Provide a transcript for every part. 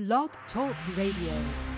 Blog Talk Radio.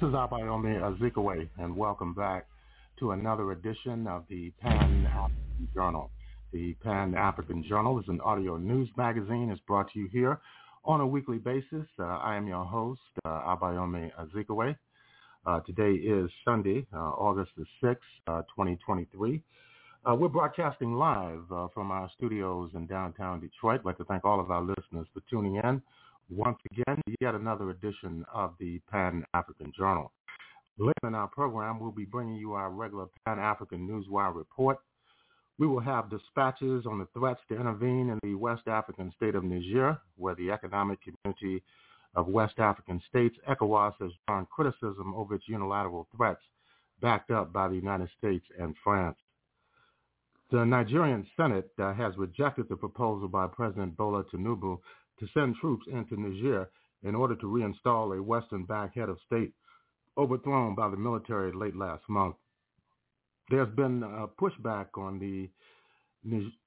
This is Abayomi Azikiwe, and welcome back to another edition of the Pan-African Journal. The Pan-African Journal is an audio news magazine. It's brought to you here on a weekly basis. Uh, I am your host, uh, Abayomi Azikiwe. Uh, today is Sunday, uh, August the 6th, uh, 2023. Uh, we're broadcasting live from our studios in downtown Detroit. I'd like to thank all of our listeners for tuning in once again, yet another edition of the Pan-African Journal. Later in our program, we'll be bringing you our regular Pan-African Newswire report. We will have dispatches on the threats to intervene in the West African state of Niger, where the Economic Community of West African States, ECOWAS, has drawn criticism over its unilateral threats backed up by the United States and France. The Nigerian Senate uh, has rejected the proposal by President Bola Tinubu to send troops into Niger in order to reinstall a Western-backed head of state overthrown by the military late last month. There's been a pushback on the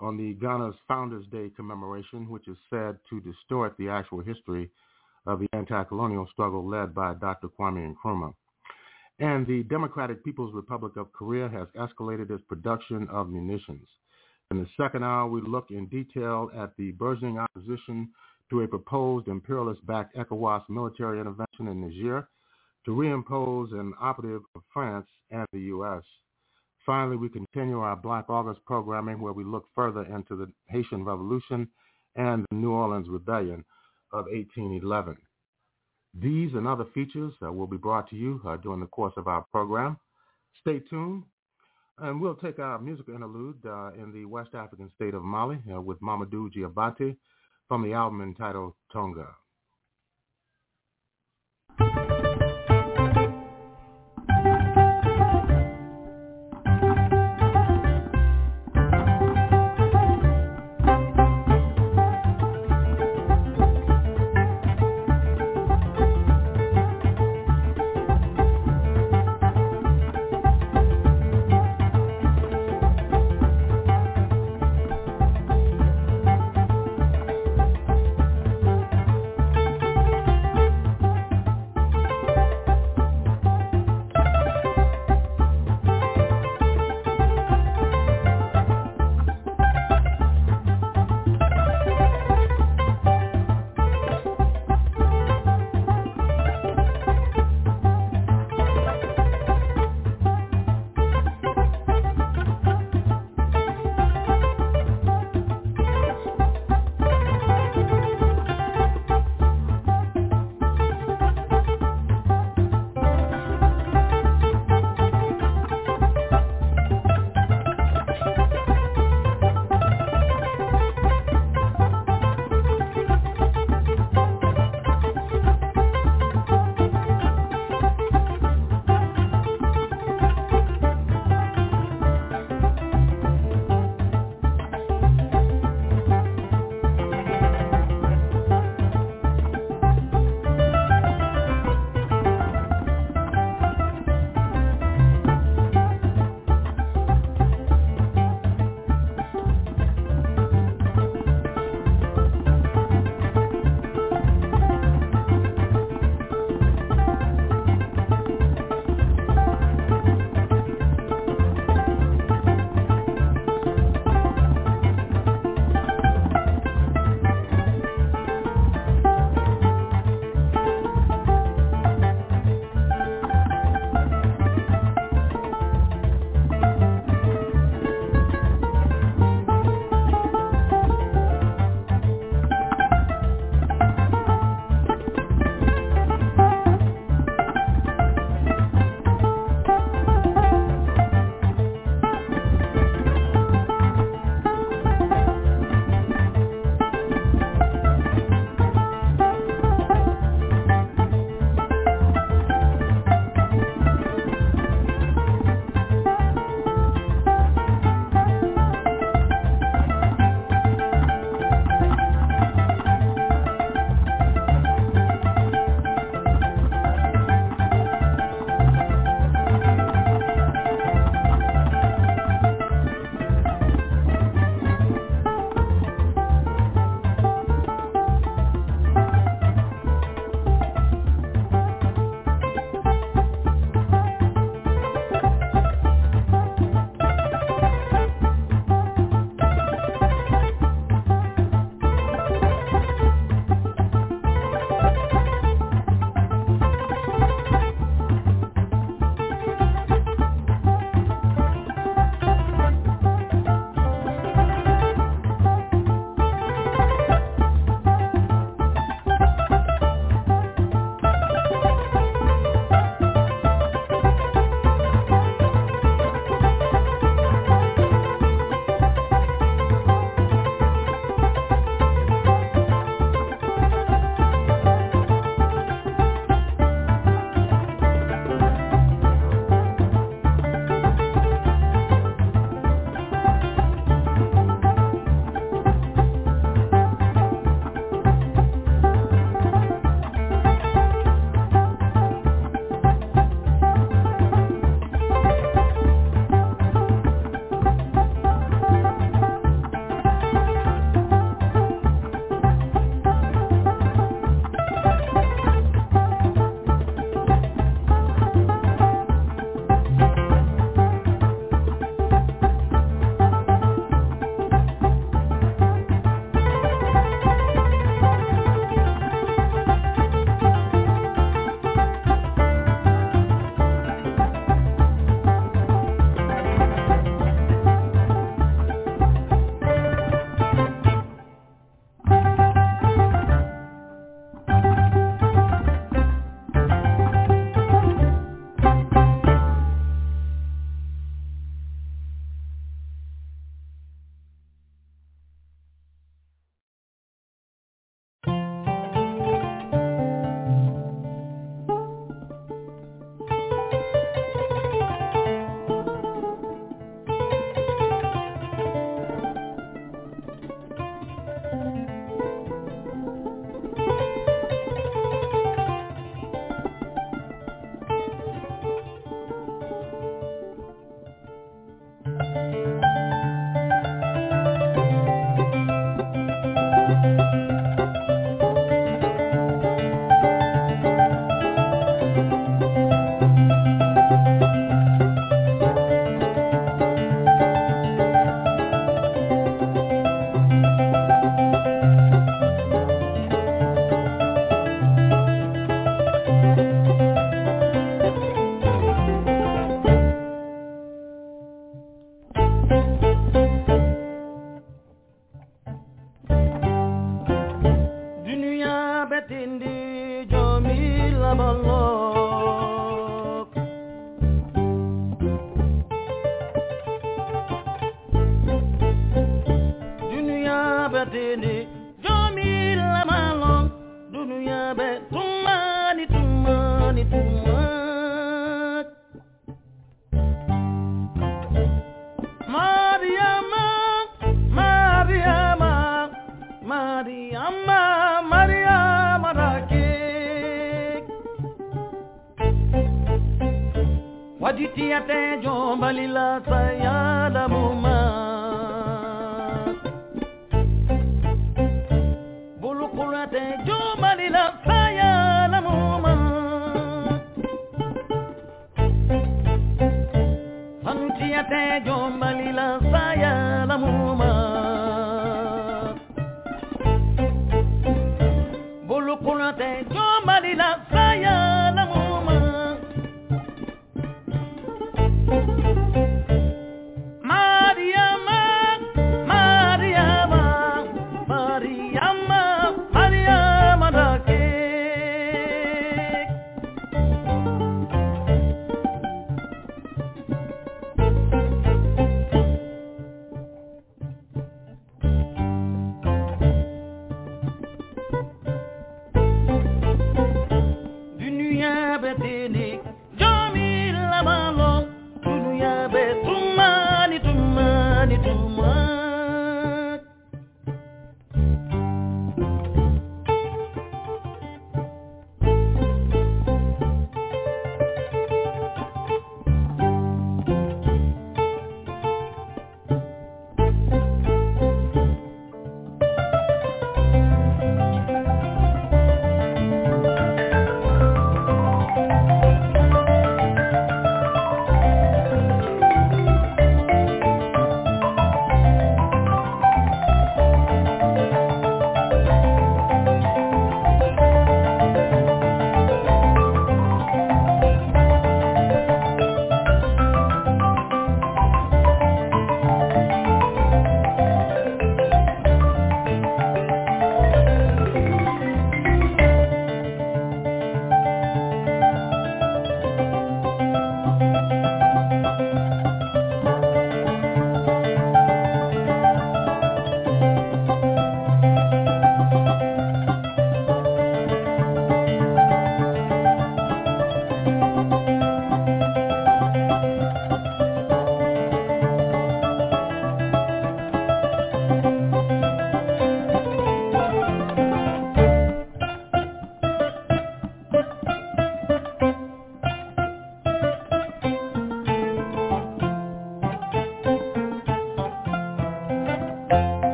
on the Ghana's Founders Day commemoration, which is said to distort the actual history of the anti-colonial struggle led by Dr. Kwame Nkrumah. And the Democratic People's Republic of Korea has escalated its production of munitions. In the second hour, we look in detail at the burgeoning opposition to a proposed imperialist-backed ECOWAS military intervention in Niger to reimpose an operative of France and the U.S. Finally, we continue our Black August programming where we look further into the Haitian Revolution and the New Orleans Rebellion of 1811. These and other features uh, will be brought to you uh, during the course of our program. Stay tuned, and we'll take our musical interlude uh, in the West African state of Mali uh, with Mamadou Diabate from the album entitled Tonga.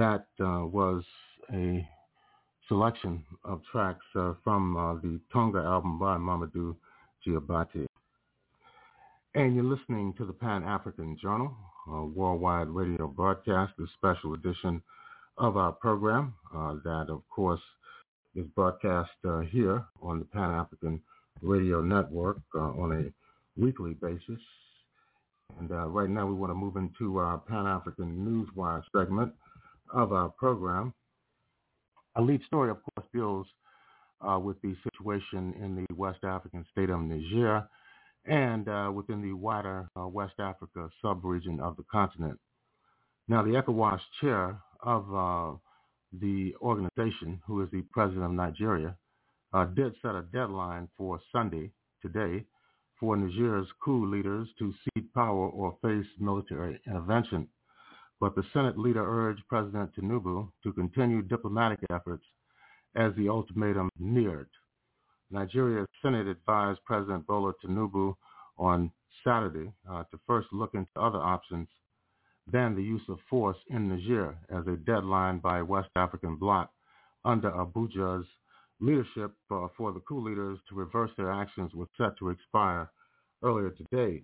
That uh, was a selection of tracks uh, from uh, the Tonga album by Mamadou Diabaté. And you're listening to the Pan-African Journal, a worldwide radio broadcast, a special edition of our program that, of course, is broadcast uh, here on the Pan-African Radio Network uh, on a weekly basis. And uh, right now we want to move into our Pan-African Newswire segment of our program. Our lead story, of course, deals uh, with the situation in the West African state of Niger and uh, within the wider uh, West Africa sub-region of the continent. Now, the ECOWAS chair of uh, the organization, who is the president of Nigeria, uh, did set a deadline for Sunday, today, for Niger's coup leaders to cede power or face military intervention. But the Senate leader urged President Tinubu to continue diplomatic efforts as the ultimatum neared. Nigeria's Senate advised President Bola Tinubu on Saturday uh, to first look into other options than the use of force in Niger as a deadline by West African bloc under Abuja's leadership uh, for the coup leaders to reverse their actions was set to expire earlier today.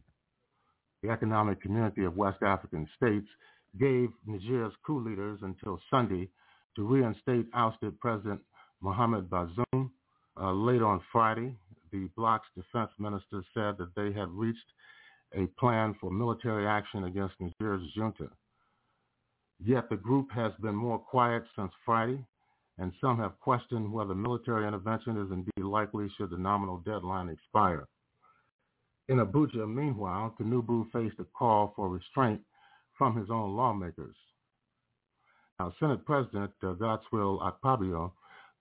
The Economic Community of West African States gave Niger's coup leaders until Sunday to reinstate ousted President Mohamed Bazoum. Uh, late on Friday, the bloc's defense minister said that they had reached a plan for military action against Niger's junta. Yet the group has been more quiet since Friday, and some have questioned whether military intervention is indeed likely should the nominal deadline expire. In Abuja, meanwhile, Tinubu faced a call for restraint from his own lawmakers. Now, Senate President uh, Godswill Akpabio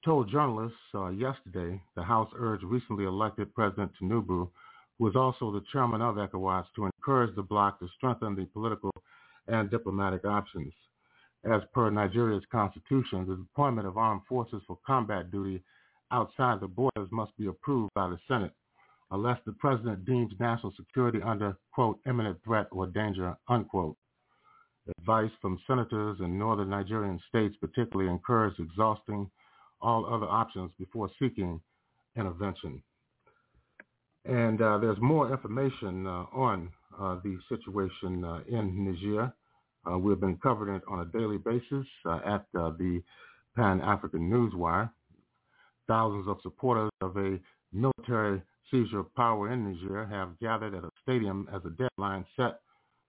told journalists uh, yesterday the House urged recently elected President Tinubu who is also the chairman of ECOWAS, to encourage the bloc to strengthen the political and diplomatic options. As per Nigeria's constitution, the deployment of armed forces for combat duty outside the borders must be approved by the Senate, unless the president deems national security under, quote, imminent threat or danger, unquote. Advice from senators in northern Nigerian states particularly encouraged exhausting all other options before seeking intervention. And uh, there's more information uh, on uh, the situation uh, in Niger. Uh, we've been covering it on a daily basis uh, at the Pan-African Newswire. Thousands of supporters of a military seizure of power in Niger have gathered at a stadium as a deadline set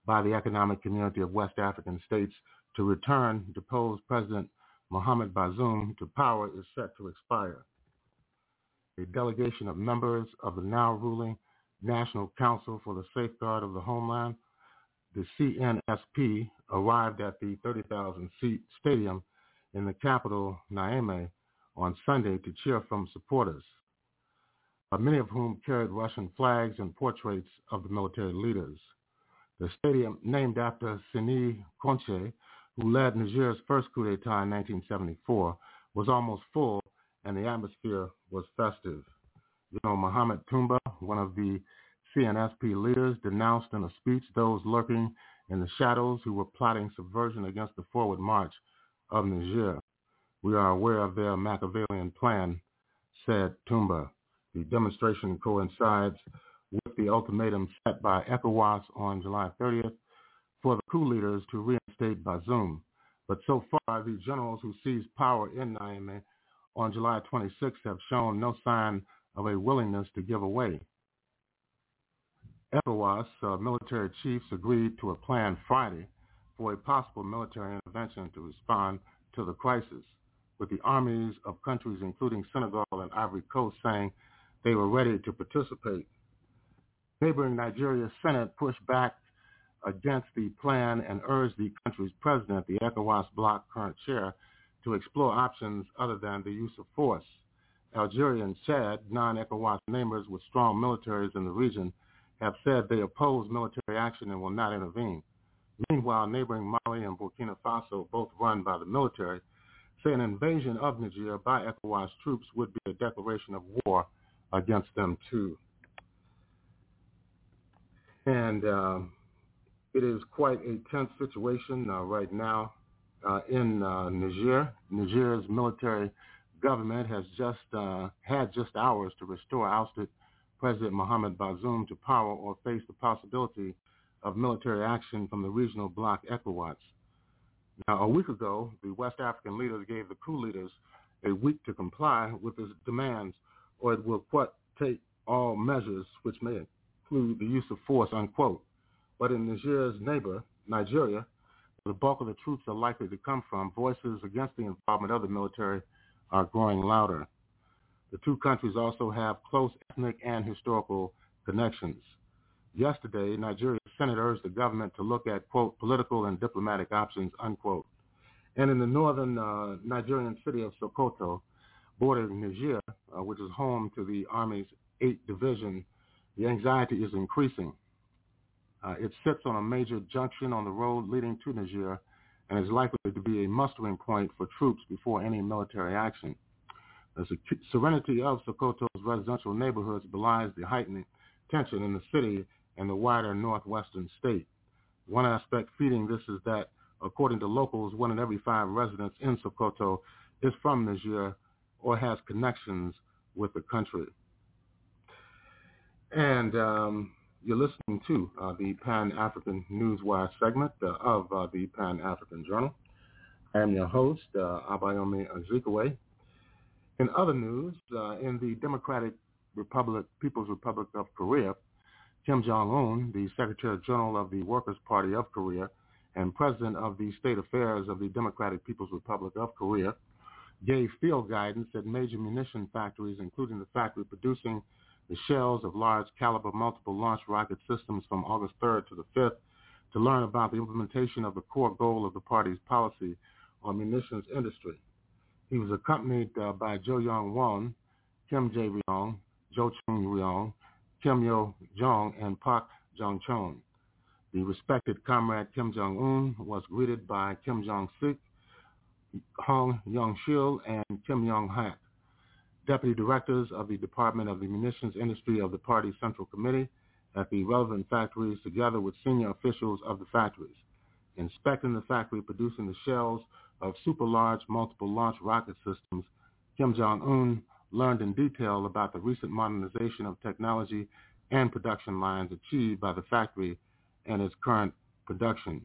by the Economic Community of West African States to return deposed President Mohamed Bazoum to power is set to expire a delegation of members of the now ruling National Council for the Safeguard of the Homeland, the CNSP, arrived at the 30,000-seat stadium in the capital, Niamey, on Sunday to cheer from supporters, uh, many of whom carried Russian flags and portraits of the military leaders. The stadium, named after Seyni Kountché, who led Niger's first coup d'etat in 1974, was almost full and the atmosphere was festive. You know, Mohamed Toumba, one of the CNSP leaders, denounced in a speech those lurking in the shadows who were plotting subversion against the forward march of Niger. We are aware of their Machiavellian plan, said Toumba. The demonstration coincides with the ultimatum set by ECOWAS on July 30th for the coup leaders to reinstate Bazoum. But so far, the generals who seized power in Niamey on July 26 have shown no sign of a willingness to give away. ECOWAS uh, military chiefs agreed to a plan Friday for a possible military intervention to respond to the crisis, with the armies of countries including Senegal and Ivory Coast saying they were ready to participate. Neighboring Nigeria's Senate pushed back against the plan and urged the country's president, the ECOWAS bloc current chair, to explore options other than the use of force. Algeria and Chad, non-ECOWAS neighbors with strong militaries in the region, have said they oppose military action and will not intervene. Meanwhile, neighboring Mali and Burkina Faso, both run by the military, say an invasion of Niger by ECOWAS troops would be a declaration of war against them too. And um, it is quite a tense situation uh, right now uh, in uh, Niger. Niger's military government has just uh, had just hours to restore ousted President Mohamed Bazoum to power or face the possibility of military action from the regional bloc ECOWAS. Now, a week ago, the West African leaders gave the coup leaders a week to comply with his demands, or it will, quote, take all measures which may include the use of force, unquote. But in Niger's neighbor, Nigeria, where the bulk of the troops are likely to come from, voices against the involvement of the military are growing louder. The two countries also have close ethnic and historical connections. Yesterday, Nigeria's Senate urged the government to look at, quote, political and diplomatic options, unquote. And in the northern uh, Nigerian city of Sokoto, bordering Niger, uh, which is home to the Army's 8th Division, the anxiety is increasing. Uh, it sits on a major junction on the road leading to Niger and is likely to be a mustering point for troops before any military action. The serenity of Sokoto's residential neighborhoods belies the heightened tension in the city and the wider northwestern state. One aspect feeding this is that, according to locals, one in every five residents in Sokoto is from Niger or has connections with the country. And um, you're listening to uh, the Pan-African Newswire segment uh, of uh, the Pan-African Journal. I am your host, uh, Abayomi Azikiwe. In other news, uh, in the Democratic Republic, People's Republic of Korea, Kim Jong-un, the Secretary General of the Workers' Party of Korea and President of the State Affairs of the Democratic People's Republic of Korea, gave field guidance at major munition factories, including the factory producing the shells of large caliber multiple launch rocket systems from August 3rd to the 5th to learn about the implementation of the core goal of the party's policy on munitions industry. He was accompanied uh, by Jo Young Won, Kim Jae Ryong, Jo Chung Ryong, Kim Yo Jong, and Park Jong Chon. The respected comrade Kim Jong Un was greeted by Kim Jong Sik, Hong Young Shil, and Kim Young Hak deputy directors of the Department of the Munitions Industry of the party's Central Committee at the relevant factories together with senior officials of the factories. Inspecting the factory producing the shells of super-large multiple launch rocket systems, Kim Jong-un learned in detail about the recent modernization of technology and production lines achieved by the factory and its current production.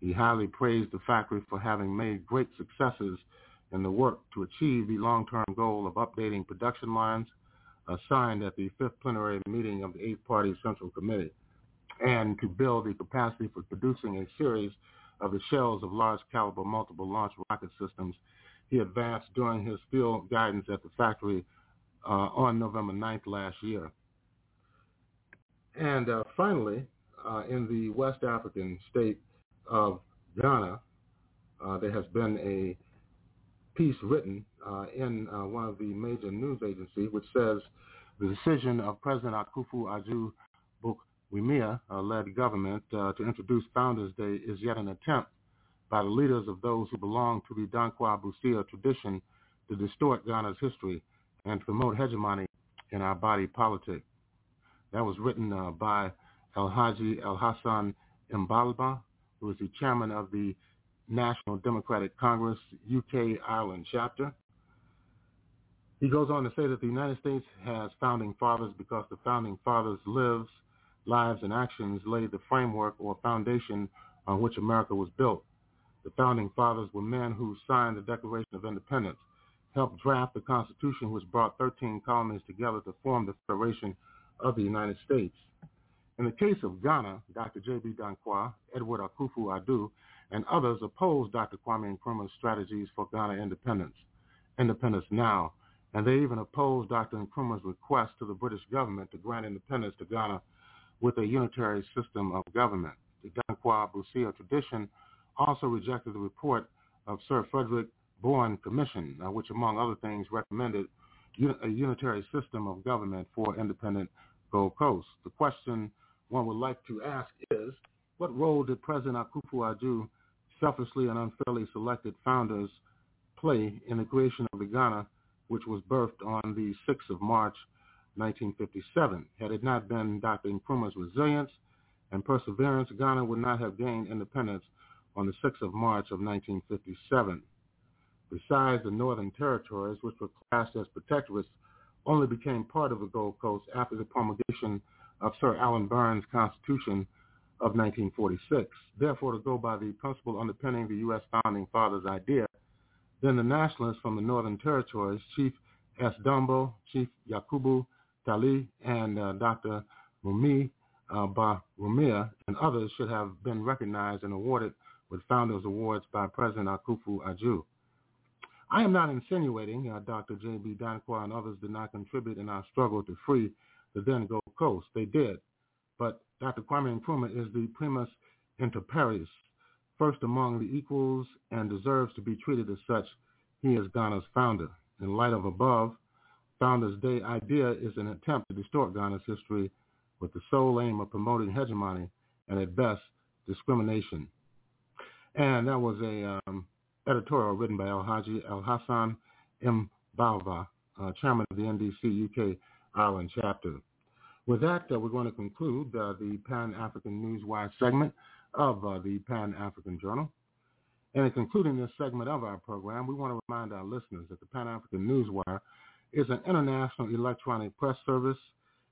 He highly praised the factory for having made great successes in the work to achieve the long-term goal of updating production lines assigned at the fifth plenary meeting of the Eighth Party Central Committee, and to build the capacity for producing a series of the shells of large caliber multiple launch rocket systems he advanced during his field guidance at the factory uh, on November 9th last year. And uh, finally, uh, in the West African state of Ghana, uh, there has been a piece written uh, in uh, one of the major news agencies, which says the decision of President Akufo-Addo Bawumia-led uh, government uh, to introduce Founders Day is yet an attempt by the leaders of those who belong to the Danquah Busia tradition to distort Ghana's history and promote hegemony in our body politic. That was written uh, by El Haji El Hassan Mbalba, who is the chairman of the National Democratic Congress UK Ireland chapter. He goes on to say that the United States has founding fathers because the founding fathers' lives, lives, and actions laid the framework or foundation on which America was built. The founding fathers were men who signed the Declaration of Independence, helped draft the Constitution which brought 13 colonies together to form the Federation of the United States. In the case of Ghana, Dr. J.B. Danquah, Edward Akufo-Addo, and others opposed Dr. Kwame Nkrumah's strategies for Ghana independence, independence now, and they even opposed Dr. Nkrumah's request to the British government to grant independence to Ghana with a unitary system of government. The Danquah Busia tradition also rejected the report of Sir Frederick Bourne Commission, uh, which among other things recommended a unitary system of government for independent Gold Coast. The question one would like to ask is, what role did President Akufo-Addo selfishly and unfairly selected founders play in the creation of the Ghana, which was birthed on the 6th of March, 1957. Had it not been Dr. Nkrumah's resilience and perseverance, Ghana would not have gained independence on the 6th of March of 1957. Besides, the Northern Territories, which were classed as protectorates, only became part of the Gold Coast after the promulgation of Sir Alan Burns' Constitution of 1946. Therefore, to go by the principle underpinning the U.S. Founding Fathers' idea, then the nationalists from the Northern Territories, Chief S. Dombo, Chief Yakubu Tali, and uh, Dr. Mumi uh, Bawumia, and others should have been recognized and awarded with Founders Awards by President Akufo-Addo. I am not insinuating uh, Dr. J.B. Danquah and others did not contribute in our struggle to free the then Gold Coast. They did. But Dr. Kwame Nkrumah is the primus inter pares, first among the equals, and deserves to be treated as such. He is Ghana's founder. In light of above, Founders Day idea is an attempt to distort Ghana's history with the sole aim of promoting hegemony and at best discrimination. And that was a um, editorial written by Alhaji Al Hassan M. Balva, uh, chairman of the NDC UK Ireland chapter. With that, uh, we're going to conclude uh, the Pan-African Newswire segment of uh, the Pan-African Journal. And in concluding this segment of our program, we want to remind our listeners that the Pan-African Newswire is an international electronic press service.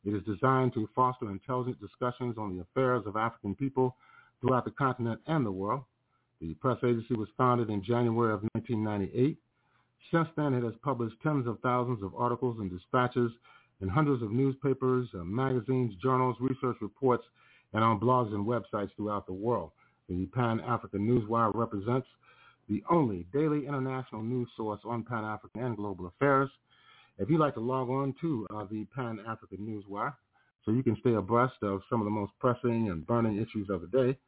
It is designed to foster intelligent discussions on the affairs of African people throughout the continent and the world. The press agency was founded in January of 1998. Since then, it has published tens of thousands of articles and dispatches in hundreds of newspapers, uh, magazines, journals, research reports, and on blogs and websites throughout the world. The Pan-African Newswire represents the only daily international news source on Pan-African and global affairs. If you'd like to log on to uh, the Pan-African Newswire so you can stay abreast of some of the most pressing and burning issues of the day,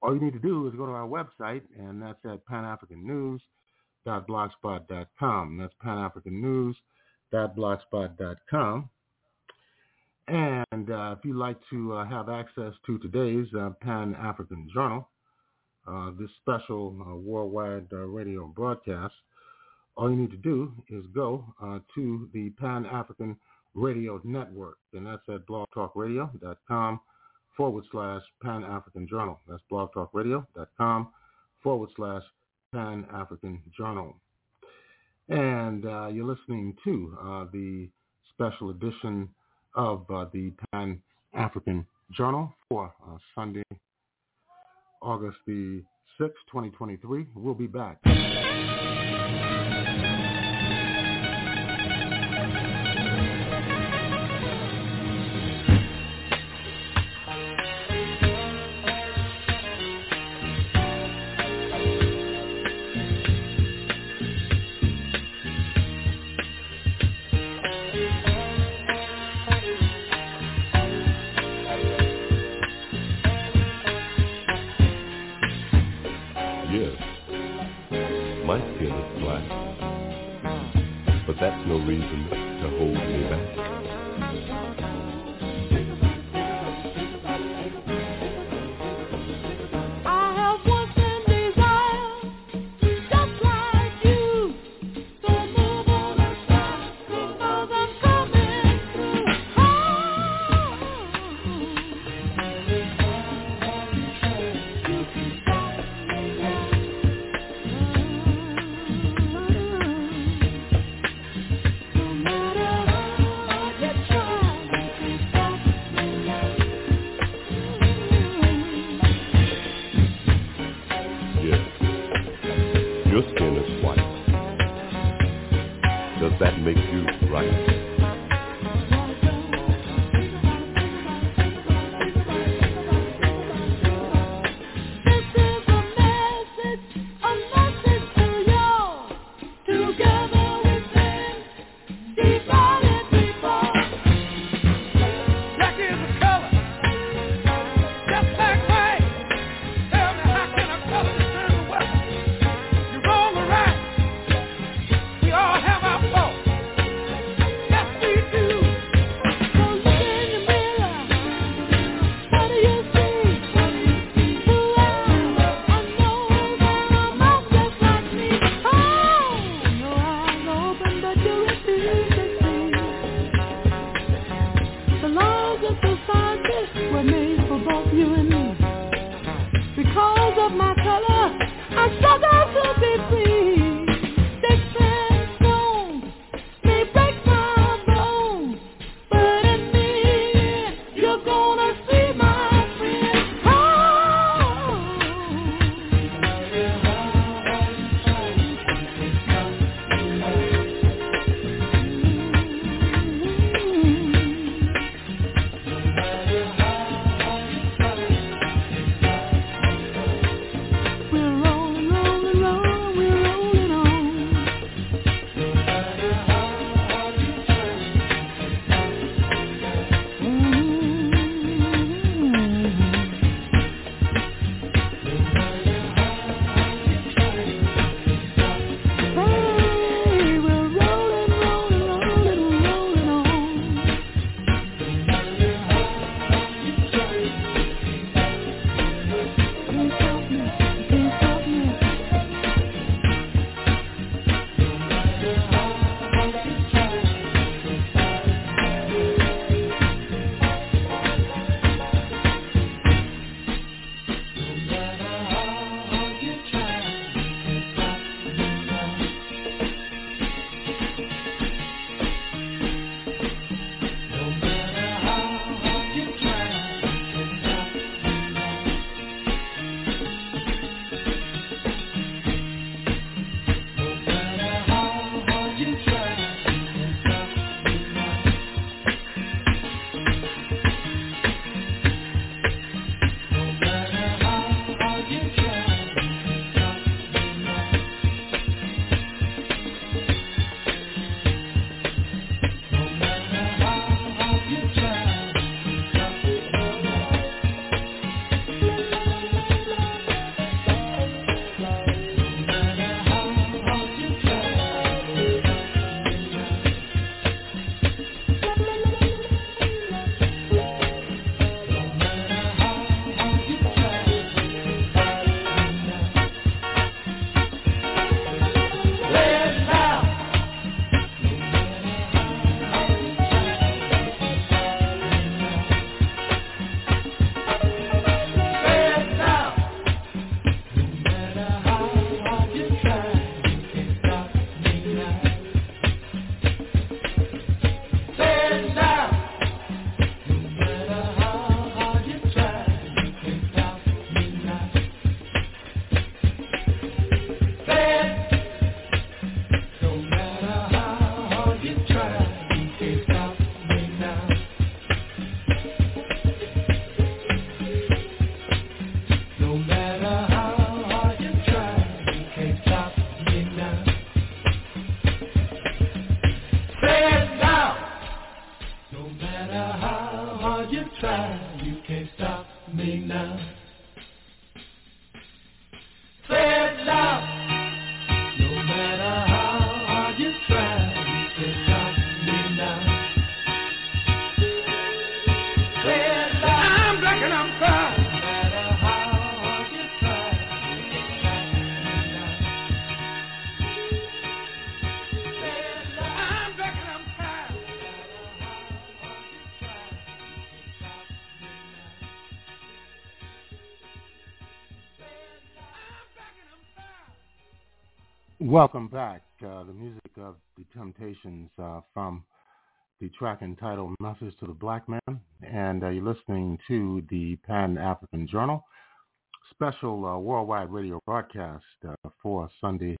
all you need to do is go to our website, and that's at panafricannews.blogspot.com. That's panafricannews.blogspot.com. And uh, if you'd like to uh, have access to today's uh, Pan-African Journal, uh, this special uh, worldwide uh, radio broadcast, all you need to do is go to the Pan-African Radio Network, and that's at blogtalkradio.com forward slash Pan African Journal. That's blogtalkradio.com forward slash Pan African Journal. And uh, you're listening to uh, the special edition of uh, the Pan African Journal for uh, Sunday, August the 6th, 2023. We'll be back. Welcome back. Uh, the music of the Temptations uh, from the track entitled Message to the Black Man. And uh, you're listening to the Pan-African Journal special uh, worldwide radio broadcast uh, for Sunday,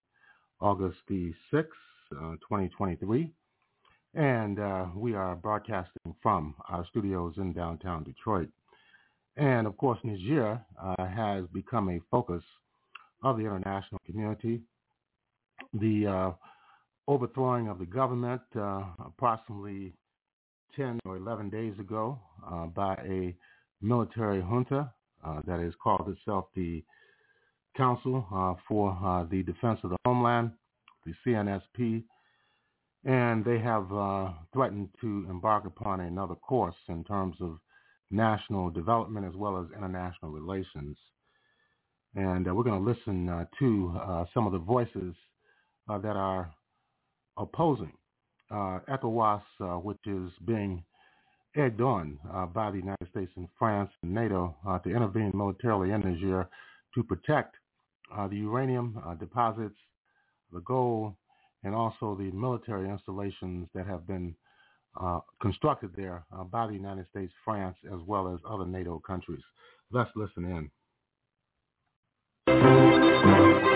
August the 6th, 2023. And we are broadcasting from our studios in downtown Detroit. And of course, Niger has become a focus of the international community the uh, overthrowing of the government uh, approximately 10 or 11 days ago uh, by a military junta uh, that has called itself the Council uh, for uh, the Defense of the Homeland, the CNSP, and they have threatened to embark upon another course in terms of national development as well as international relations. And we're going to listen to some of the voices that are opposing uh, ECOWAS, uh, which is being egged on uh, by the United States and France and NATO uh, to intervene militarily in Niger to protect uh, the uranium uh, deposits, the gold, and also the military installations that have been uh, constructed there uh, by the United States, France, as well as other NATO countries. Let's listen in.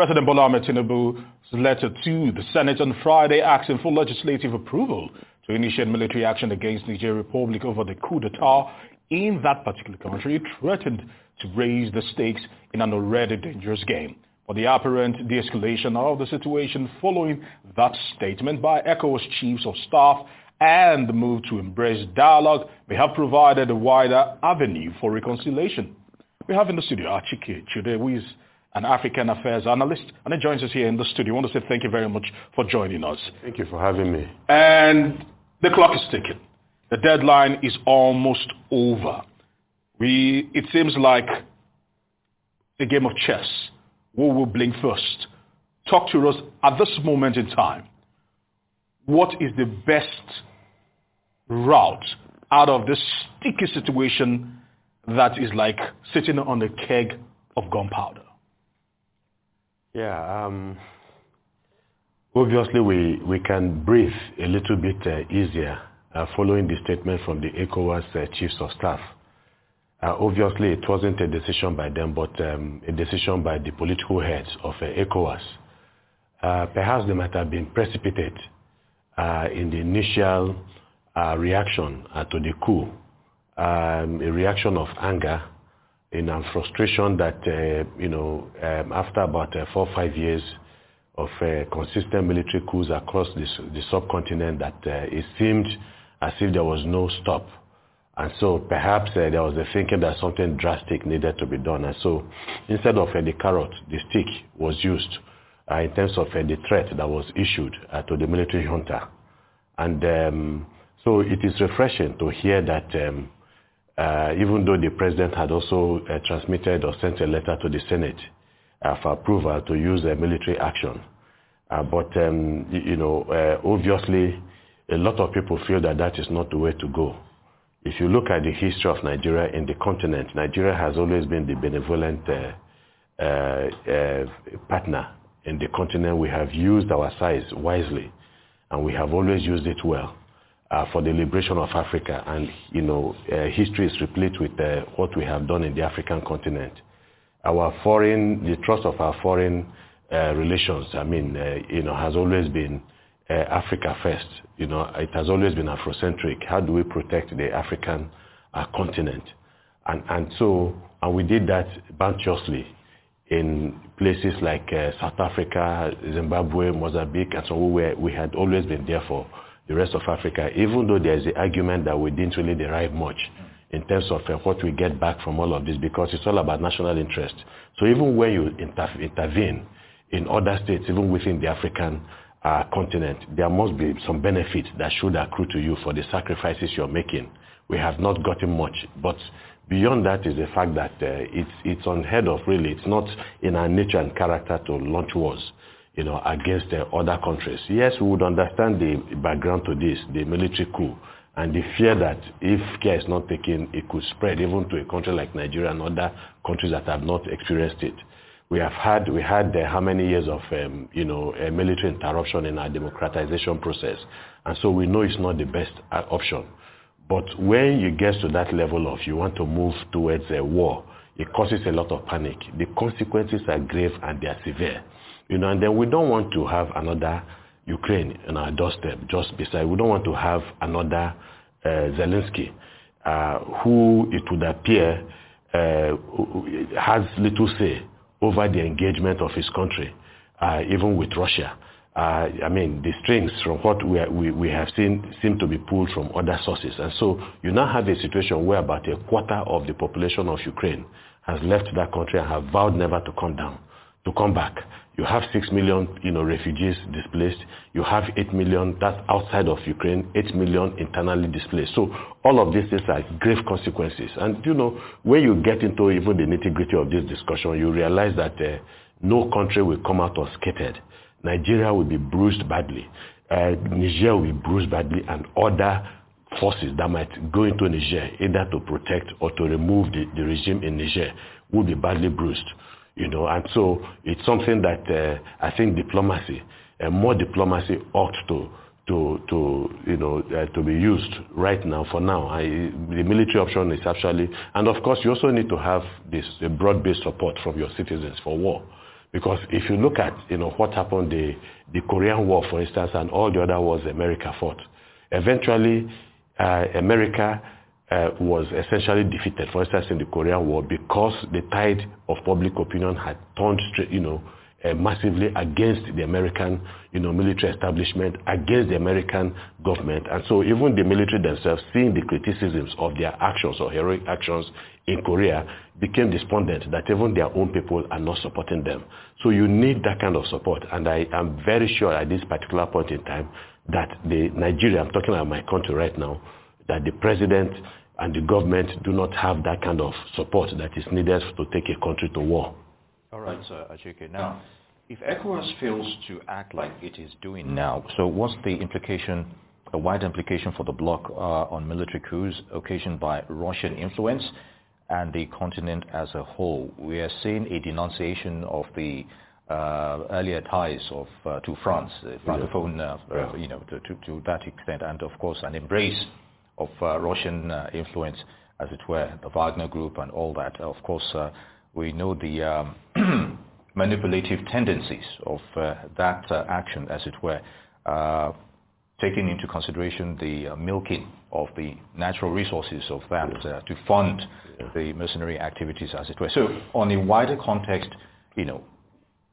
President Bola Ahmed Tinubu's letter to the Senate on Friday asking for legislative approval to initiate military action against Niger Republic over the coup d'etat in that particular country threatened to raise the stakes in an already dangerous game. For the apparent de-escalation of the situation following that statement by ECOWAS chiefs of staff and the move to embrace dialogue may have provided a wider avenue for reconciliation. We have in the studio Achike Chude, who is an African affairs analyst, and he joins us here in the studio. I want to say thank you very much for joining us. Thank you for having me. And the clock is ticking. The deadline is almost over. We, it seems like a game of chess. Who will blink first? Talk to us at this moment in time. What is the best route out of this sticky situation that is like sitting on a keg of gunpowder? Yeah, um, obviously we, we can breathe a little bit uh, easier uh, following the statement from the ECOWAS uh, chiefs of staff. Uh, obviously it wasn't a decision by them, but um, a decision by the political heads of uh, ECOWAS. Uh, perhaps they might have been precipitate in the initial reaction to the coup, um, a reaction of anger in a frustration that, uh, you know, um, after about uh, four or five years of uh, consistent military coups across the subcontinent, that uh, it seemed as if there was no stop. And so perhaps uh, there was a thinking that something drastic needed to be done. And so instead of uh, the carrot, the stick was used in terms of the threat that was issued to the military junta. And um, so it is refreshing to hear that um, uh, even though the president had also uh, transmitted or sent a letter to the Senate uh, for approval to use military action. Uh, but, um, you know, uh, obviously, a lot of people feel that that is not the way to go. If you look at the history of Nigeria in the continent, Nigeria has always been the benevolent uh, partner in the continent. We have used our size wisely, and we have always used it well uh, for the liberation of Africa. And, you know, uh, history is replete with uh, what we have done in the African continent. Our foreign, the trust of our foreign uh, relations, I mean, uh, you know, has always been uh, Africa first. You know, it has always been Afrocentric. How do we protect the African continent? And, and so, and we did that bounteously in places like South Africa, Zimbabwe, Mozambique, and so we, were, we had always been there for the rest of Africa, even though there's the argument that we didn't really derive much in terms of uh, what we get back from all of this because it's all about national interest. So even when you inter- intervene in other states, even within the African uh, continent, there must be some benefits that should accrue to you for the sacrifices you're making. We have not gotten much, but beyond that is the fact that uh, it's, it's unheard of really. It's not in our nature and character to launch wars you know, against uh, other countries. Yes, we would understand the background to this, the military coup, and the fear that if care is not taken, it could spread even to a country like Nigeria and other countries that have not experienced it. We have had, we had uh, how many years of, um, you know, military interruption in our democratization process. And so we know it's not the best uh, option. But when you get to that level of you want to move towards a war, it causes a lot of panic. The consequences are grave and they are severe. You know, and then we don't want to have another Ukraine on our doorstep just beside. We don't want to have another uh, Zelensky, uh, who it would appear uh, has little say over the engagement of his country, uh, even with Russia. Uh, I mean, the strings from what we, are, we, we have seen seem to be pulled from other sources. And so you now have a situation where about a quarter of the population of Ukraine has left that country and have vowed never to come down, to come back. You have 6 million, you know, refugees displaced. You have 8 million, that's outside of Ukraine, 8 million internally displaced. So all of these things are grave consequences. And, you know, when you get into even the nitty-gritty of this discussion, you realize that uh, no country will come out unscathed. Nigeria will be bruised badly. uh, Niger will be bruised badly and other forces that might go into Niger either to protect or to remove the, the regime in Niger will be badly bruised. You know, and so it's something that uh, I think diplomacy, uh, more diplomacy ought to to to you know uh, to be used right now for now. I, the military option is actually, and of course you also need to have this broad-based support from your citizens for war, because if you look at you know what happened the the Korean War, for instance, and all the other wars America fought, eventually uh, America uh, was essentially defeated, for instance, in the Korean War, because the tide of public opinion had turned straight, you know, uh, massively against the American, you know, military establishment, against the American government. And so even the military themselves, seeing the criticisms of their actions or heroic actions in Korea, became despondent that even their own people are not supporting them. So you need that kind of support. And I am very sure at this particular point in time that the Nigeria, I'm talking about my country right now, that the president and the government do not have that kind of support that is needed to take a country to war. All right, Sir Achike. Now, if ECOWAS fails to act like it is doing now, so what's the implication, a wide implication for the bloc uh, on military coups occasioned by Russian influence and the continent as a whole? We are seeing a denunciation of the uh, earlier ties of uh, to France, uh, francophone, uh, yeah. you know, to, to, to, that extent, and of course an embrace of uh, Russian uh, influence, as it were, the Wagner Group and all that. Of course, we know the um, manipulative tendencies of uh, that uh, action, as it were, uh, taking into consideration the milking of the natural resources of that to fund the mercenary activities, as it were. So on a wider context, you know,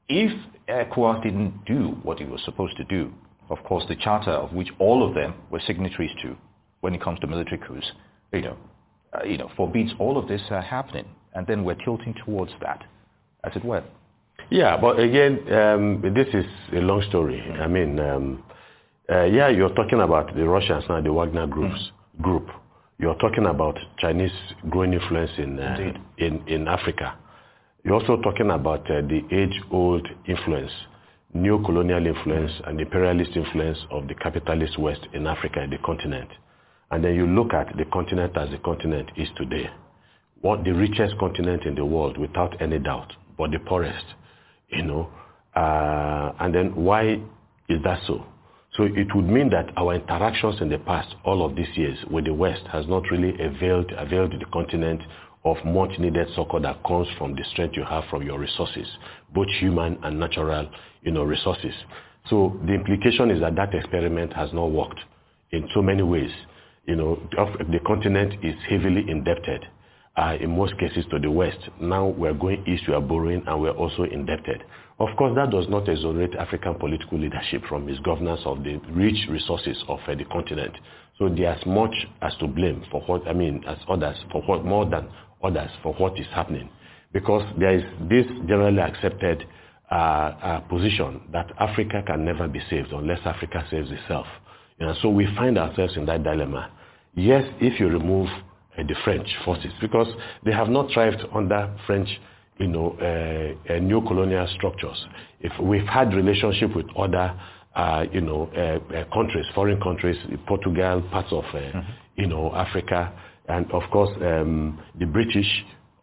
if ECOWAS didn't do what it was supposed to do, of course, the charter of which all of them were signatories to, when it comes to military coups, you know, uh, you know, forbids all of this uh, happening and then we're tilting towards that, as it were. Yeah, but again, um, this is a long story. Mm-hmm. I mean, um, uh, yeah, you're talking about the Russians now, the Wagner groups mm-hmm. group. You're talking about Chinese growing influence in uh, in in Africa. You're also talking about uh, the age-old influence, neo-colonial influence, mm-hmm. and imperialist influence of the capitalist West in Africa, and the continent. And then you look at the continent as the continent is today what the richest continent in the world without any doubt, but the poorest, you know. Uh, and then why is that so? So it would mean that our interactions in the past, all of these years with the West, has not really availed, availed the continent of much needed succor that comes from the strength you have from your resources, both human and natural, you know, resources. So the implication is that that experiment has not worked in so many ways. You know, the continent is heavily indebted uh, in most cases to the West. Now we're going east, we are borrowing, and we're also indebted. Of course, that does not exonerate African political leadership from misgovernance of the rich resources of uh, the continent. So they are as much as to blame for what, I mean, as others, for what, more than others, for what is happening. Because there is this generally accepted uh, uh, position that Africa can never be saved unless Africa saves itself. Know, so we find ourselves in that dilemma. Yes, if you remove the French forces because they have not thrived under French, you know, uh, uh, neo-colonial structures. If we've had relationship with other, uh, you know, uh, uh, countries, foreign countries, Portugal, parts of, uh, mm-hmm. you know, Africa, and of course um, the British,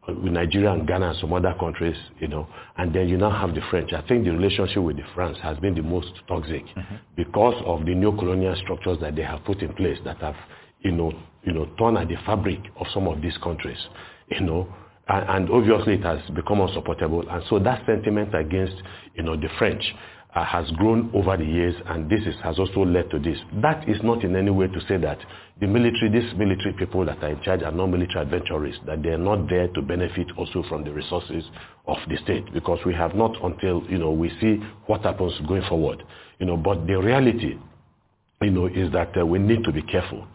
with Nigeria and Ghana and some other countries, you know, and then you now have the French. I think the relationship with the France has been the most toxic mm-hmm. because of the new colonial structures that they have put in place that have you know, you know, torn at the fabric of some of these countries, you know, and, and obviously it has become unsupportable. And so that sentiment against, you know, the French uh, has grown over the years, and this is, has also led to this. That is not in any way to say that the military, these military people that are in charge are not military adventurers, that they are not there to benefit also from the resources of the state, because we have not until, you know, we see what happens going forward. You know, but the reality, you know, is that uh, we need to be careful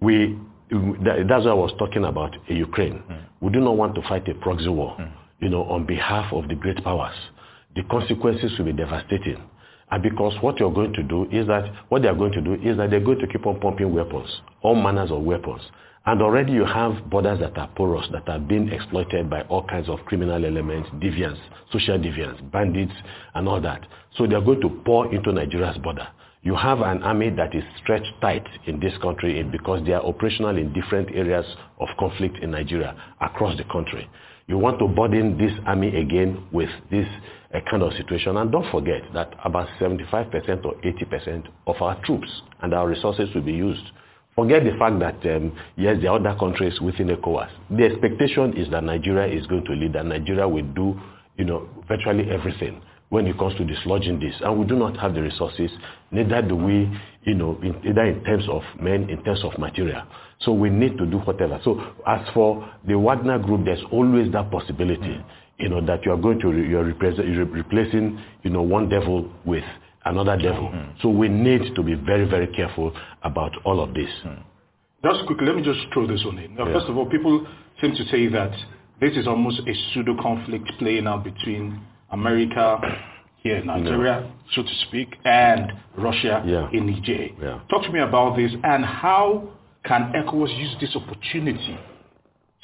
we that's what I was talking about in Ukraine. Mm. We do not want to fight a proxy war, mm. you know, on behalf of the great powers. The consequences will be devastating. And because what you're going to do is that, what they're going to do is that they're going to keep on pumping weapons, all manners of weapons. And already you have borders that are porous, that are being exploited by all kinds of criminal elements, deviants, social deviants, bandits, and all that. So they're going to pour into Nigeria's border You have an army that is stretched tight in this country because they are operational in different areas of conflict in Nigeria across the country. You want to burden this army again with this uh, kind of situation. And don't forget that about 75% or 80% of our troops and our resources will be used. Forget the fact that, um, yes, there are other countries within ECOWAS. The expectation is that Nigeria is going to lead, and Nigeria will do, you know, virtually everything when it comes to dislodging this. And we do not have the resources, neither do we, you know, in, either in terms of men, in terms of material. So we need to do whatever. So as for the Wagner group, there's always that possibility, you know, that you are going to, you're, you're replacing, you know, one devil with another devil. Mm. So we need to be very, very careful about all of this. Mm. Just quickly, let me just throw this one in. Now, yeah. First of all, people seem to say that this is almost a pseudo-conflict playing out between America here in Nigeria, no. so to speak, and Russia yeah. in Niger. Yeah. Talk to me about this and how can ECOWAS use this opportunity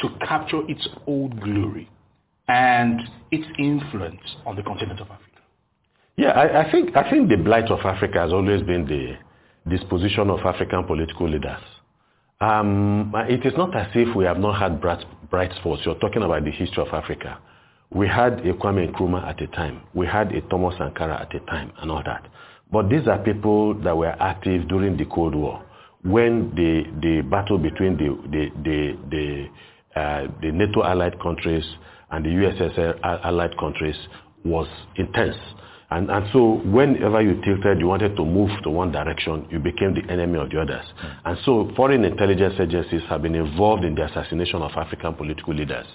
to capture its old glory and its influence on the continent of Africa? Yeah, I, I, think I think the blight of Africa has always been the disposition of African political leaders. Um, it is not as if we have not had bright, bright spots. You're talking about the history of Africa. We had a Kwame Nkrumah at a time. We had a Thomas Sankara at a time and all that. But these are people that were active during the Cold War when the, the battle between the, the, the, the, uh, the NATO allied countries and the USSR allied countries was intense. And, and so whenever you tilted, you wanted to move to one direction, you became the enemy of the others. Mm. And so foreign intelligence agencies have been involved in the assassination of African political leaders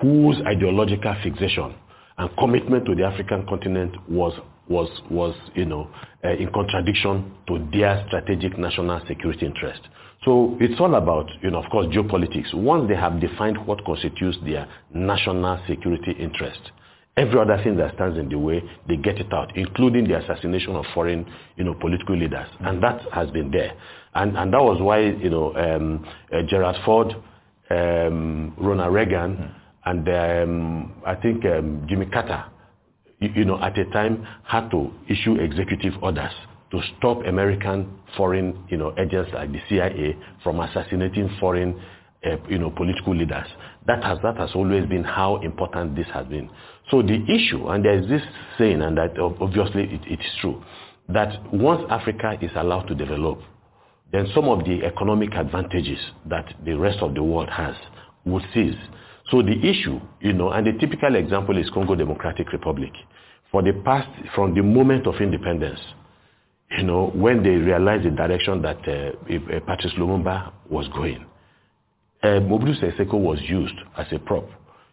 whose ideological fixation and commitment to the African continent was, was, was you know, uh, in contradiction to their strategic national security interest. So it's all about, you know, of course, geopolitics. Once they have defined what constitutes their national security interest, every other thing that stands in the way, they get it out, including the assassination of foreign, you know, political leaders. And that has been there. And, and that was why, you know, um, uh, Gerald Ford, um, Ronald Reagan, mm-hmm. And um, I think um, Jimmy Carter, you, you know, at a time had to issue executive orders to stop American foreign, you know, agents like the CIA from assassinating foreign, uh, you know, political leaders. That has, that has always been how important this has been. So the issue, and there is this saying, and that obviously it, it is true, that once Africa is allowed to develop, then some of the economic advantages that the rest of the world has will cease. So the issue, you know, and the typical example is Congo Democratic Republic. For the past, from the moment of independence, you know, when they realized the direction that uh, uh Patrice Lumumba was going, uh, Mobutu Sese Seko was used as a prop,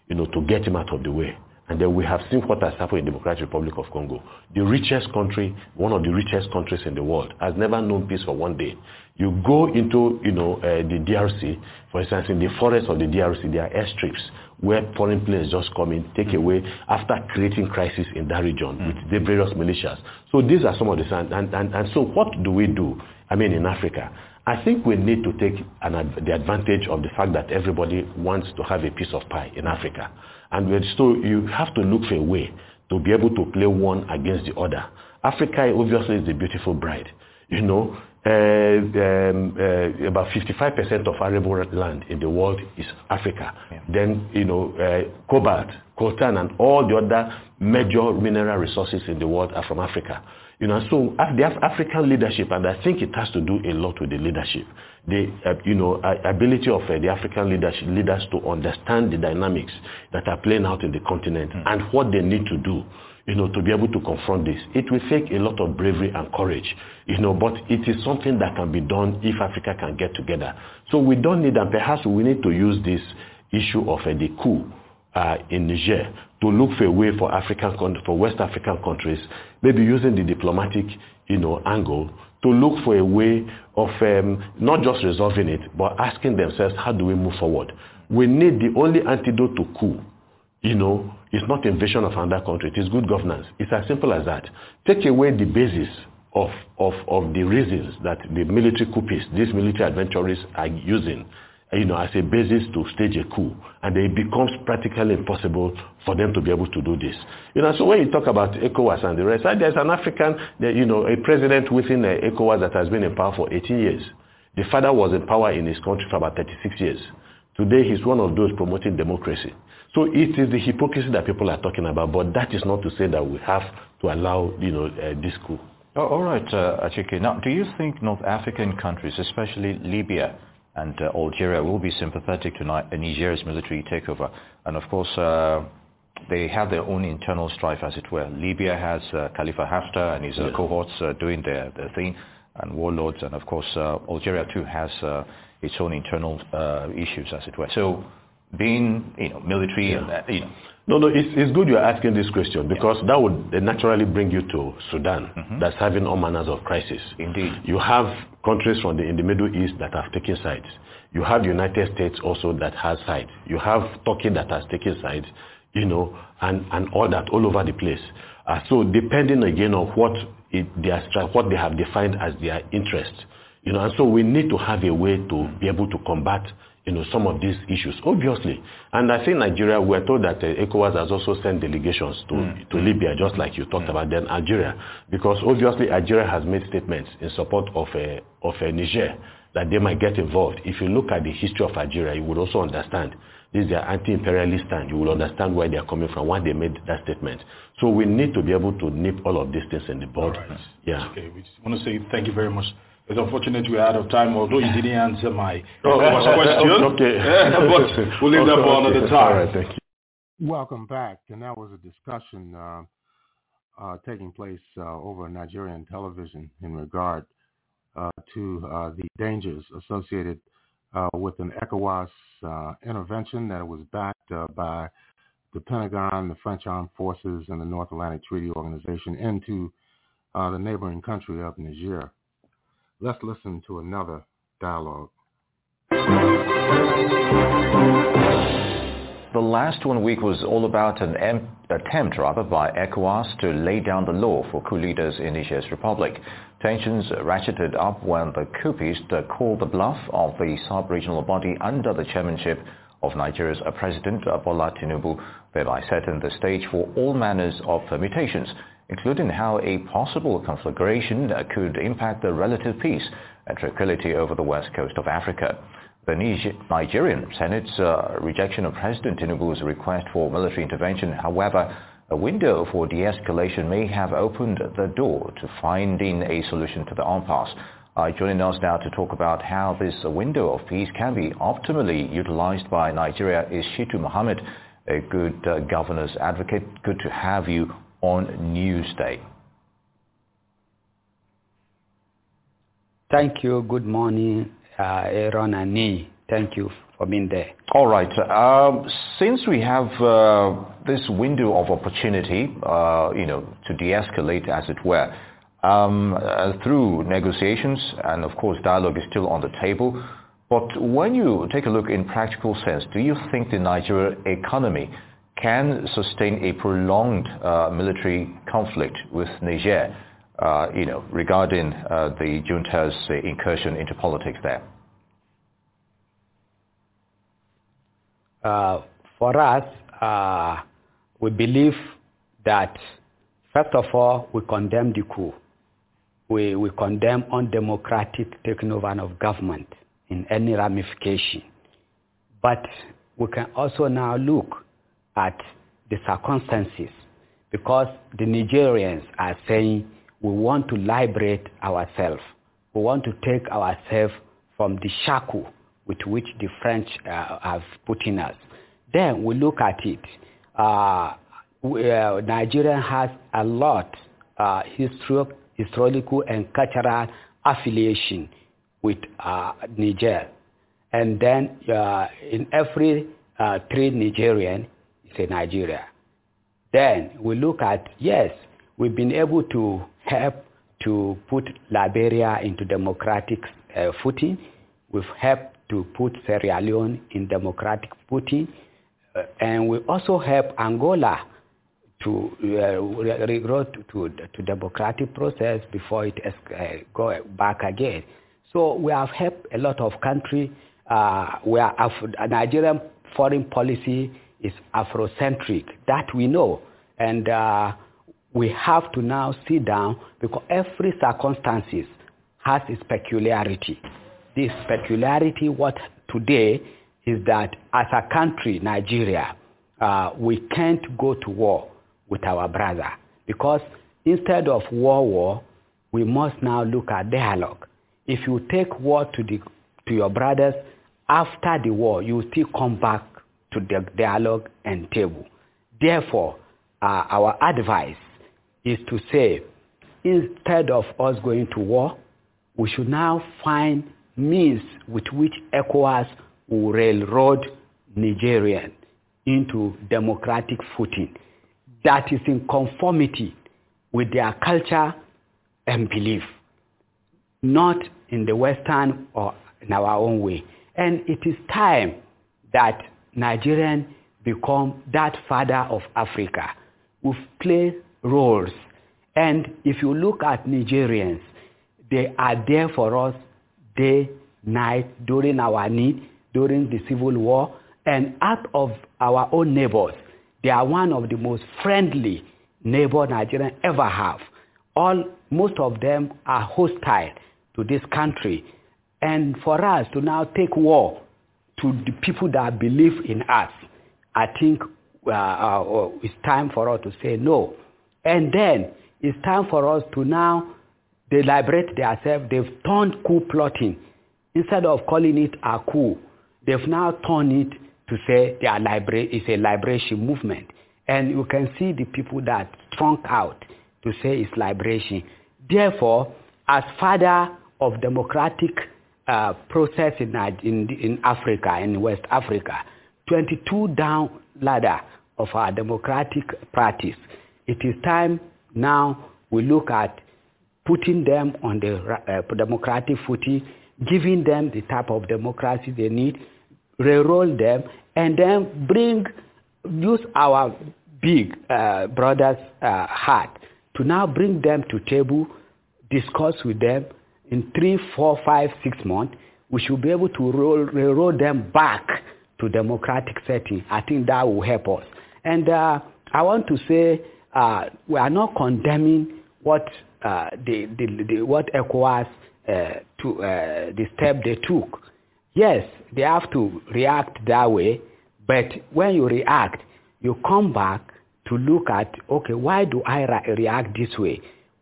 you know, to get him out of the way. And then we have seen what has happened in the Democratic Republic of Congo. The richest country, one of the richest countries in the world, has never known peace for one day. You go into, you know, uh, the DRC, for instance, in the forest of the DRC, there are airstrips where foreign planes just come in, take mm. away after creating crisis in that region mm. with the various militias. So these are some of the, and, and, and so what do we do, I mean, in Africa? I think we need to take an, the advantage of the fact that everybody wants to have a piece of pie in Africa. And so you have to look for a way to be able to play one against the other. Africa obviously is the beautiful bride. You know, uh, um, uh, about 55% of arable land in the world is Africa. Yeah. Then, you know, uh, cobalt, coltan, and all the other major mineral resources in the world are from Africa. You know, so the African leadership, and I think it has to do a lot with the leadership, the uh, you know ability of uh, the African leadership, leaders to understand the dynamics that are playing out in the continent mm. and what they need to do, you know, to be able to confront this. It will take a lot of bravery and courage, you know, but it is something that can be done if Africa can get together. So we don't need, and perhaps we need to use this issue of uh, the coup uh, in Niger to look for a way for African for West African countries, maybe using the diplomatic you know, angle to look for a way of um, not just resolving it, but asking themselves, how do we move forward? We need the only antidote to coup, you know, it's not invasion of another country. It is good governance. It's as simple as that. Take away the basis of, of, of the reasons that the military coupists, these military adventurers are using you know, as a basis to stage a coup. And it becomes practically impossible for them to be able to do this. You know, so when you talk about ECOWAS and the rest, there's an African, you know, a president within uh, ECOWAS that has been in power for 18 years. The father was in power in his country for about 36 years. Today, he's one of those promoting democracy. So it is the hypocrisy that people are talking about, but that is not to say that we have to allow, you know, uh, this coup. Oh, all right, uh, Achike. Now, do you think North African countries, especially Libya and uh, Algeria, will be sympathetic to Nigeria's military takeover? And of course, uh, they have their own internal strife, as it were. Libya has uh, Khalifa Haftar and his uh, cohorts uh, doing their, their thing, and warlords, and of course, uh, Algeria too has uh, its own internal uh, issues, as it were. So being, you know, military yeah. and that, you know. No, no, it's, it's good you're asking this question because yeah. that would naturally bring you to Sudan mm-hmm. that's having all manners of crisis. Indeed. You have countries from the, in the Middle East that have taken sides. You have the United States also that has sides. You have Turkey that has taken sides, you know, and, and all that all over the place. Uh, so depending again on what it, they what they have defined as their interest, you know, and so we need to have a way to be able to combat you know, some of these issues, obviously. And I think Nigeria, we're told that uh, ECOWAS has also sent delegations to, mm. to Libya, just like you talked mm. about, then Algeria. Because obviously Algeria has made statements in support of, uh, of uh, Niger that they might get involved. If you look at the history of Algeria, you would also understand this is their anti-imperialist stand. You will understand where they are coming from, why they made that statement. So we need to be able to nip all of these things in the bud. Right. Yeah. Okay. We just want to say thank you very much it's unfortunate we're out of time, although you didn't answer my oh, question. okay. but we'll leave that for another time. All right, thank you. Welcome back. And that was a discussion uh, uh, taking place uh, over Nigerian television in regard uh, to uh, the dangers associated uh, with an ECOWAS Uh, intervention that was backed uh, by the Pentagon, the French Armed Forces, and the North Atlantic Treaty Organization into uh, the neighboring country of Niger. Let's listen to another dialogue. The last one week was all about an em- attempt, rather, by ECOWAS to lay down the law for coup leaders in Niger's republic. Tensions ratcheted up when the coupists called the bluff of the sub-regional body under the chairmanship of Nigeria's President Bola Tinubu, thereby setting the stage for all manners of permutations including how a possible conflagration could impact the relative peace and tranquility over the west coast of Africa. The Nigerian Senate's uh, rejection of President Tinubu's request for military intervention, however, a window for de-escalation may have opened the door to finding a solution to the impasse. Uh, joining us now to talk about how this window of peace can be optimally utilized by Nigeria is Shitu Mohammed, a good uh, governance advocate. Good to have you on Newsday. Thank you. Good morning, uh, Aaron and Nee. Thank you for being there. All right. Um, since we have uh, this window of opportunity, uh, you know, to de-escalate, as it were, um, uh, through negotiations, and of course, dialogue is still on the table. But when you take a look in practical sense, do you think the Nigeria economy can sustain a prolonged uh, military conflict with Niger, uh, you know, regarding uh, the junta's uh, incursion into politics there? Uh, for us, we believe that, first of all, we condemn the coup. We, we condemn undemocratic taking over of government in any ramification. But we can also now look at the circumstances because the Nigerians are saying we want to liberate ourselves. We want to take ourselves from the shackle with which the French uh, have put in us. Then we look at it. Uh, we, uh, Nigeria has a lot uh, historical and cultural affiliation with uh, Niger. And then uh, in every uh, three Nigerian, say Nigeria. Then we look at, yes, we've been able to help to put Liberia into democratic uh, footing. We've helped to put Sierra Leone in democratic footing. Uh, and we also help Angola to uh, regrow to, to, to democratic process before it uh, go back again. So we have helped a lot of countries uh, we are Af- Nigerian foreign policy is Afrocentric. That we know. And uh, we have to now sit down because every circumstances has its peculiarity. This peculiarity, what today is that as a country, Nigeria, uh, we can't go to war with our brother because instead of war, war, we must now look at dialogue. If you take war to, the, to your brothers after the war, you still come back to the dialogue and table. Therefore, uh, our advice is to say, instead of us going to war, we should now find means with which ECOWAS will railroad Nigerian into democratic footing that is in conformity with their culture and belief, not in the Western or in our own way. And it is time that Nigerians become that father of Africa who play roles. And if you look at Nigerians, they are there for us day, night, during our need, during the civil war, and out of our own neighbors. They are one of the most friendly neighbor Nigeria ever have. All, most of them are hostile to this country. And for us to now take war to the people that believe in us, I think uh, uh, it's time for us to say no. And then it's time for us to now deliberate themselves. They've turned coup plotting. Instead of calling it a coup, they've now turned it to say they are libera- it's a liberation movement. And you can see the people that strong out to say it's liberation. Therefore, as father of democratic uh, process in, in, in Africa, in West Africa, 22 down ladder of our democratic practice, it is time now we look at putting them on the uh, democratic footing, giving them the type of democracy they need, re-roll them, and then bring, use our big uh, brothers' uh, heart to now bring them to table, discuss with them. In three, four, five, six months, we should be able to roll, roll them back to democratic setting. I think that will help us. And uh, I want to say uh, we are not condemning what uh, the, the, the, what ECOWAS uh, to uh, the step they took. Yes, they have to react that way, but when you react, you come back to look at, okay, why do I re- react this way?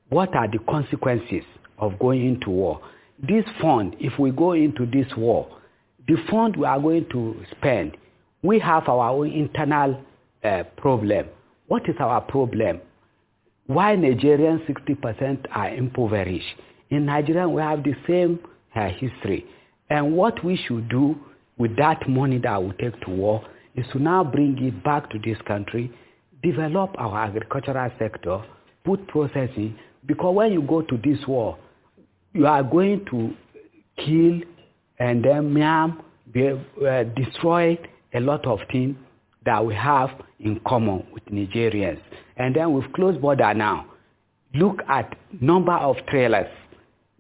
What are the consequences of going into war? This fund, if we go into this war, the fund we are going to spend, we have our own internal uh, problem. What is our problem? Why Nigerians 60% are impoverished? In Nigeria, we have the same uh, history. And what we should do with that money that we take to war is to now bring it back to this country, develop our agricultural sector, put processing, because when you go to this war, you are going to kill and then maim, uh, destroy a lot of things that we have in common with Nigerians. And then with closed border now, look at number of trailers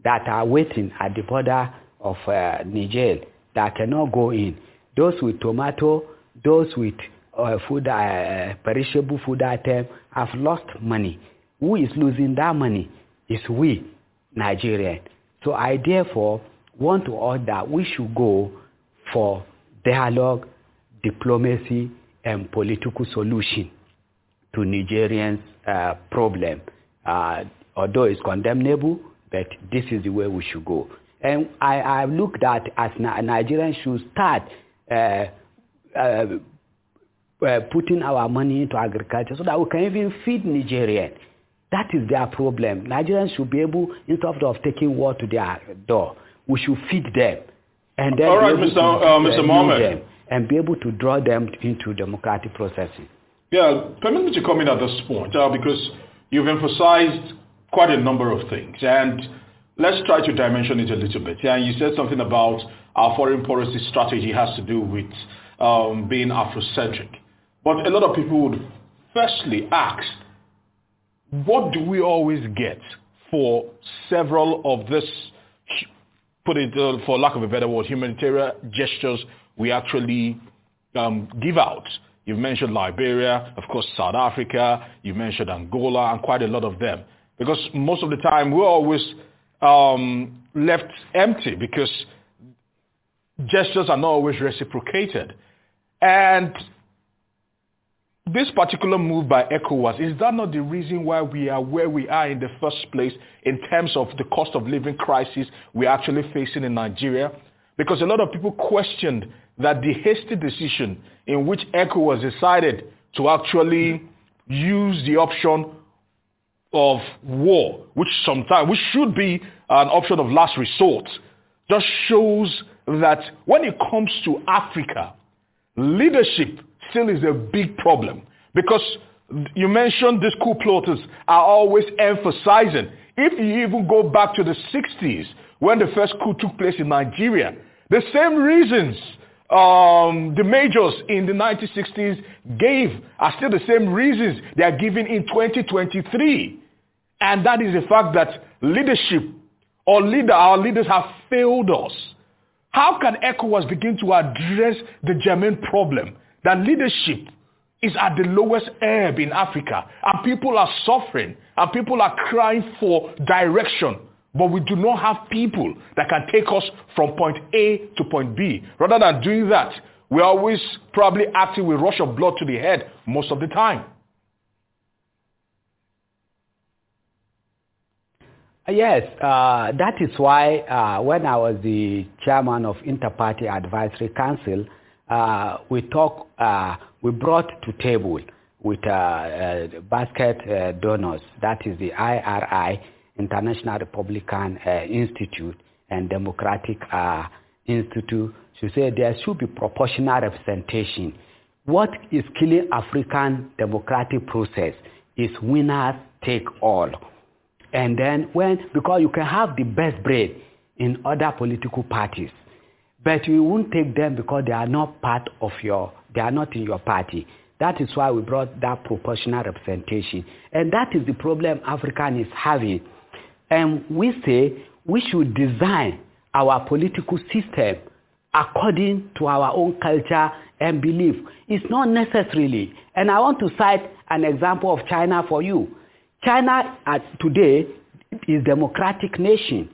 that are waiting at the border of uh, Niger that cannot go in. Those with tomato, those with uh, food, uh, perishable food item have lost money. Who is losing that money? Is we, Nigerians. So I therefore want to that we should go for dialogue, diplomacy, and political solution to Nigerians' uh, problem. Uh, although it's condemnable, but this is the way we should go. And I, I looked at as Nigerians should start uh, uh, uh, putting our money into agriculture so that we can even feed Nigerians. That is their problem. Nigerians should be able, instead of taking war to their door, we should feed them. And then All right, Mr. To, uh, Mr. Mohammed. And be able to draw them into democratic processing. Yeah, permit me to comment at this point uh, because you've emphasized quite a number of things. And let's try to dimension it a little bit. Yeah, you said something about our foreign policy strategy has to do with um, being Afrocentric. But a lot of people would firstly ask, what do we always get for several of this put it, uh, for lack of a better word, humanitarian gestures we actually um, give out. You've mentioned Liberia, of course South Africa, you've mentioned Angola, and quite a lot of them. Because most of the time we're always um, left empty because gestures are not always reciprocated. And this particular move by ECOWAS, is that not the reason why we are where we are in the first place in terms of the cost of living crisis we're actually facing in Nigeria? Because a lot of people questioned that the hasty decision in which ECOWAS decided to actually use the option of war, which sometimes, which should be an option of last resort, just shows that when it comes to Africa, leadership still is a big problem because you mentioned these coup plotters are always emphasizing. If you even go back to the 60s when the first coup took place in Nigeria, the same reasons um, the majors in the 1960s gave are still the same reasons they are giving in 2023. And that is the fact that leadership or leader, our leaders have failed us. How can ECOWAS begin to address the germane problem that leadership is at the lowest ebb in Africa and people are suffering and people are crying for direction but we do not have people that can take us from point A to point B. Rather than doing that, we're always probably acting with rush of blood to the head most of the time. Yes, uh, that is why uh, when I was the chairman of Interparty Advisory Council, uh, we talk, uh, we brought to table with uh, uh, basket donors, that is the IRI, International Republican uh, Institute and Democratic uh, Institute, to say there should be proportional representation. What is killing African democratic process is winners take all. And then when, because you can have the best brain in other political parties, but you won't take them because they are not part of your, they are not in your party. That is why we brought that proportional representation. And that is the problem African is having. And we say we should design our political system according to our own culture and belief. It's not necessarily. And I want to cite an example of China for you. China at today is democratic nation,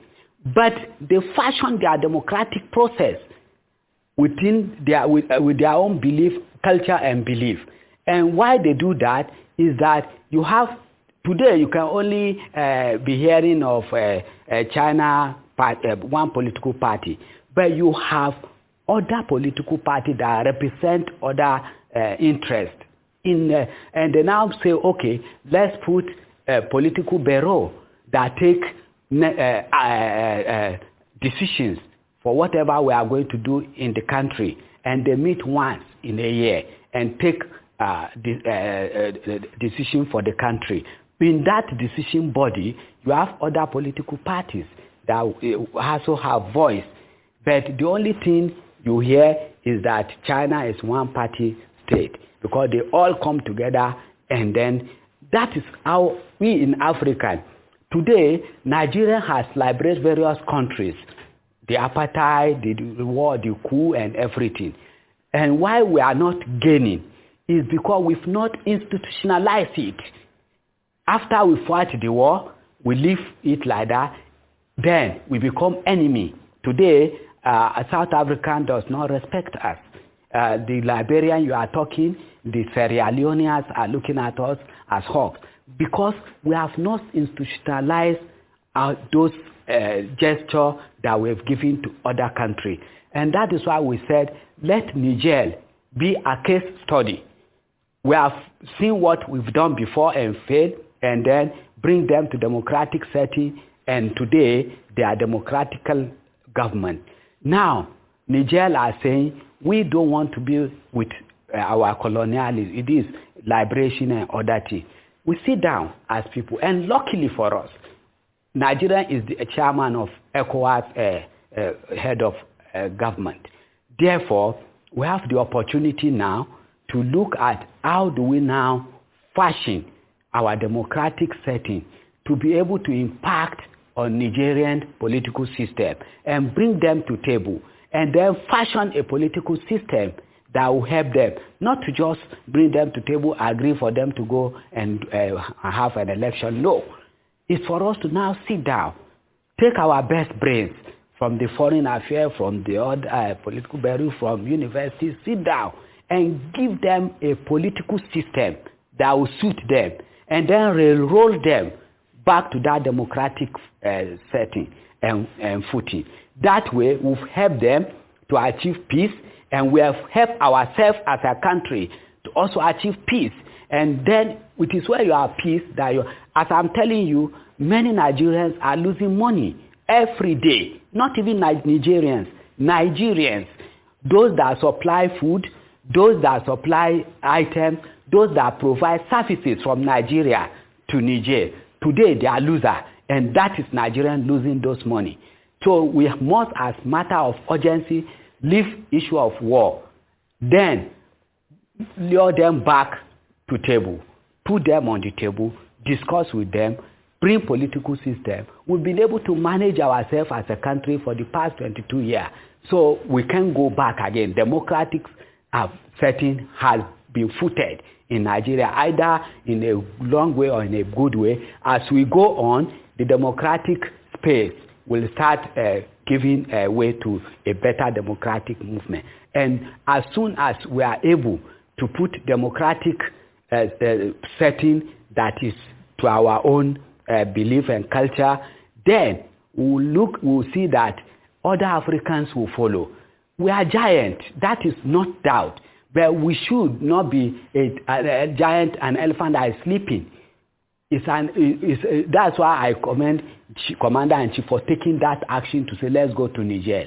but they fashion their democratic process within their with, uh, with their own belief, culture and belief. And why they do that is that you have today you can only uh, be hearing of uh, uh, China part, uh, one political party, but you have other political parties that represent other uh, interests. In, and they now say, okay, let's put uh, political bureau that take decisions for whatever we are going to do in the country. And they meet once in a year and take uh, the, uh, uh, decision for the country. In that decision body, you have other political parties that eh, also have voice. But the only thing you hear is that China is one party state because they all come together and then that is how we in Africa, today, Nigeria has liberated various countries, the apartheid, the war, the coup, and everything. And why we are not gaining is because we've not institutionalized it. After we fight the war, we leave it like that, then we become enemy. Today, uh, a South African does not respect us. Uh, the Liberian you are talking, the Sierra Leoneans are looking at us as hawks because we have not institutionalized our, those uh, gestures that we have given to other countries. And that is why we said, let Niger be a case study. We have seen what we've done before and failed, and then bring them to democratic setting, and today they are democratical government. Now, Niger are saying, we don't want to be with uh, our colonialism. It is liberation and other. We sit down as people, and luckily for us, Nigeria is the chairman of ECOWAS, uh, uh, head of uh, government. Therefore, we have the opportunity now to look at how do we now fashion our democratic setting to be able to impact on Nigerian political system and bring them to table and then fashion a political system that will help them not to just bring them to table agree for them to go and uh, have an election. No. It's for us to now sit down take our best brains from the foreign affairs from the other uh, political bureau from universities sit down and give them a political system that will suit them and then roll them back to that democratic uh, setting and, and footing. That way, we've helped them to achieve peace, and we have helped ourselves as a country to also achieve peace. And then it is where you are peace that you, as I'm telling you, many Nigerians are losing money every day. Not even Nigerians, Nigerians, those that supply food, those that supply items, those that provide services from Nigeria to Niger. Today they are loser, and that is Nigerian losing those money. So we must, as matter of urgency, leave issue of war. Then lure them back to table, put them on the table, discuss with them, bring political system. We've been able to manage ourselves as a country for the past 22 years. So we can go back again. Democratic setting has been footed in Nigeria, either in a long way or in a good way. As we go on, the democratic space will start uh, giving uh, way to a better democratic movement. And as soon as we are able to put democratic uh, uh, setting that is to our own uh, belief and culture, then we'll look, we'll see that other Africans will follow. We are giant, that is not doubt. But we should not be a, a, a giant, an elephant that is sleeping. It's an, it's, uh, that's why I commend Commander and Chief for taking that action to say, let's go to Niger.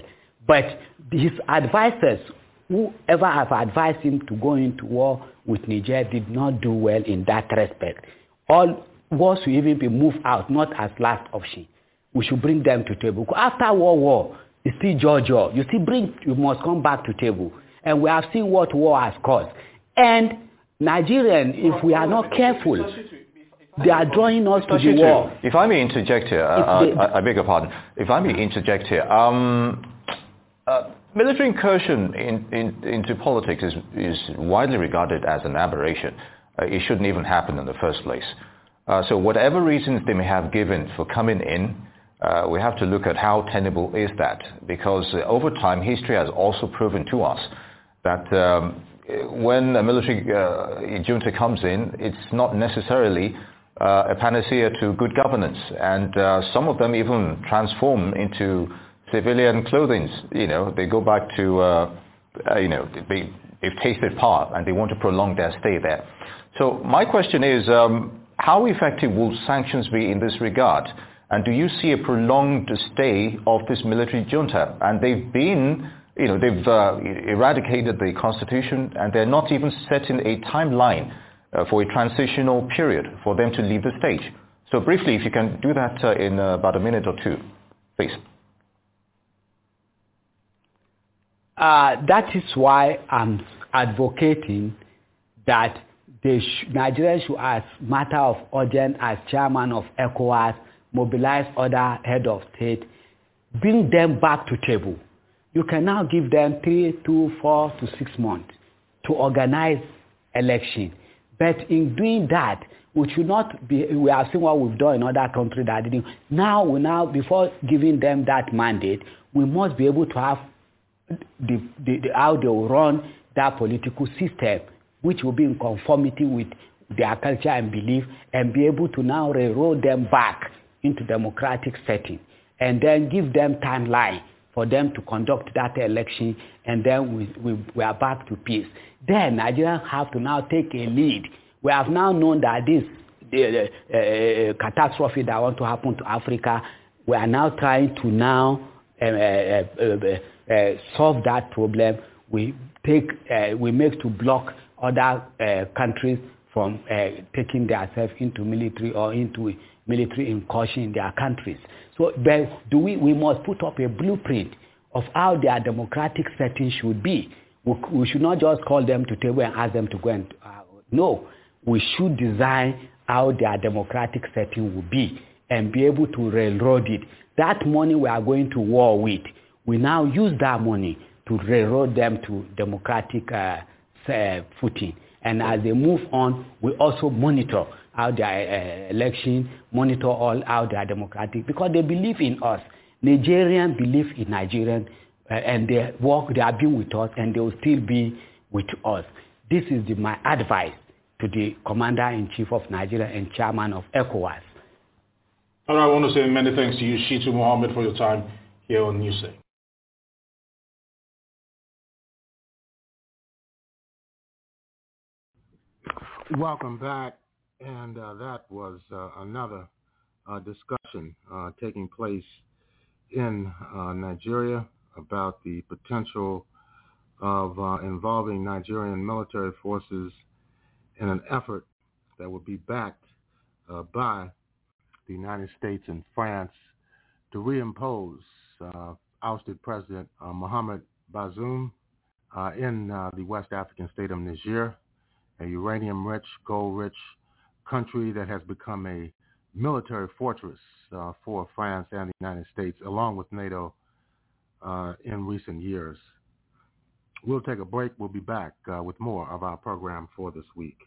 But his advisors, whoever have advised him to go into war with Niger, did not do well in that respect. All wars should even be moved out, not as last option. We should bring them to table. After war, war, you see Georgia. You see, bring, you must come back to table. And we have seen what war has caused. And Nigerian, if we are not careful, they are drawing us to the war. If I may interject here, uh, they, I, I, beg your pardon. If I may interject here, um, uh, military incursion in, in, into politics is, is widely regarded as an aberration. Uh, it shouldn't even happen in the first place. Uh, so whatever reasons they may have given for coming in, uh, we have to look at how tenable is that. Because over time, history has also proven to us that um, when a military uh, junta comes in, it's not necessarily uh, a panacea to good governance. And uh, some of them even transform into civilian clothing. You know, they go back to, uh, uh, you know, they, they've tasted part and they want to prolong their stay there. So my question is, um, how effective will sanctions be in this regard? And do you see a prolonged stay of this military junta? And they've been, you know, they've uh, eradicated the constitution and they're not even setting a timeline uh, for a transitional period for them to leave the stage. So briefly, if you can do that uh, in uh, about a minute or two, please. Uh, that is why I'm advocating that sh- Nigeria should, as matter of urgent, as chairman of ECOWAS, mobilize other head of state, bring them back to table. You can now give them three, two, four to six months to organize election. But in doing that, we should not be, we have seen what we've done in other countries that didn't. Now, we now, before giving them that mandate, we must be able to have the, the, the, how they will run that political system, which will be in conformity with their culture and belief, and be able to now railroad them back into democratic setting, and then give them timeline for them to conduct that election, and then we, we, we are back to peace. Then Nigerians have to now take a lead. We have now known that this the, uh, catastrophe that want to happen to Africa, we are now trying to now uh, uh, uh solve that problem. We take, uh, we make to block other uh, countries from taking themselves into military or into military incursion in their countries. So, but do we, we must put up a blueprint of how their democratic setting should be. We, we should not just call them to table and ask them to go and, uh, no, we should design how their democratic setting will be. and be able to railroad it. That money we are going to war with, we now use that money to railroad them to democratic uh, footing. And as they move on, we also monitor how their uh, election, monitor all how they are democratic, because they believe in us. Nigerians believe in Nigerians, uh, and they work, they have been with us, and they will still be with us. This is the, my advice to the Commander-in-Chief of Nigeria and Chairman of ECOWAS. And I want to say many thanks to you, Shitu Mohammed, for your time here on Newsday. Welcome back. And uh, that was uh, another uh, discussion uh, taking place in uh, Nigeria about the potential of uh, involving Nigerian military forces in an effort that would be backed by the United States and France to reimpose ousted President Mohamed Bazoum in the West African state of Niger a uranium-rich, gold-rich country that has become a military fortress uh, for France and the United States, along with NATO, uh, in recent years. We'll take a break. We'll be back uh, with more of our program for this week.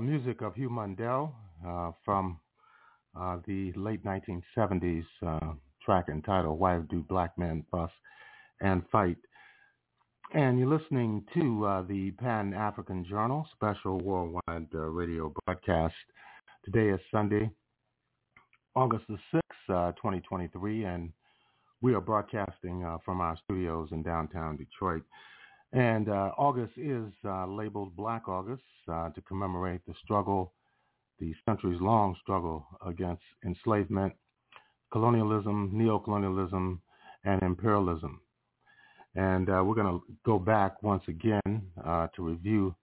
Music of Hugh Mundell uh, from uh, the late 1970s uh, track entitled Why Do Black Men Fuss and Fight? And you're listening to uh, the Pan-African Journal special worldwide uh, radio broadcast. Today is Sunday, August the 6th, 2023, and we are broadcasting from our studios in downtown Detroit. And uh, August is uh, labeled Black August uh, to commemorate the struggle, the centuries-long struggle against enslavement, colonialism, neocolonialism, and imperialism. And uh, we're going to go back once again uh, to review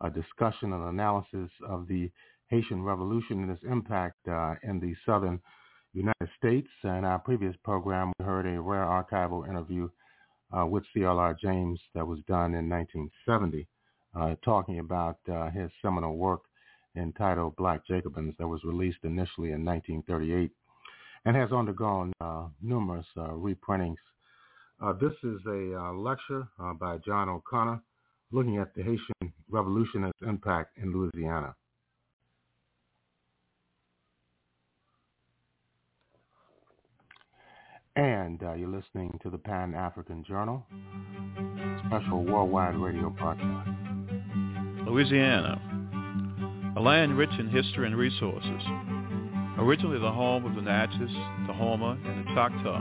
a discussion and analysis of the Haitian Revolution and its impact uh, in the southern United States. In our previous program, we heard a rare archival interview uh, with C.L.R. James that was done in 1970, uh, talking about uh, his seminal work entitled Black Jacobins that was released initially in 1938 and has undergone uh, numerous uh, reprintings. Uh, this is a lecture by John O'Connor looking at the Haitian Revolution and its impact in Louisiana. And uh, you're listening to the Pan African Journal, special worldwide radio broadcast. Louisiana, a land rich in history and resources. Originally the home of the Natchez, the Houma, and the Choctaw,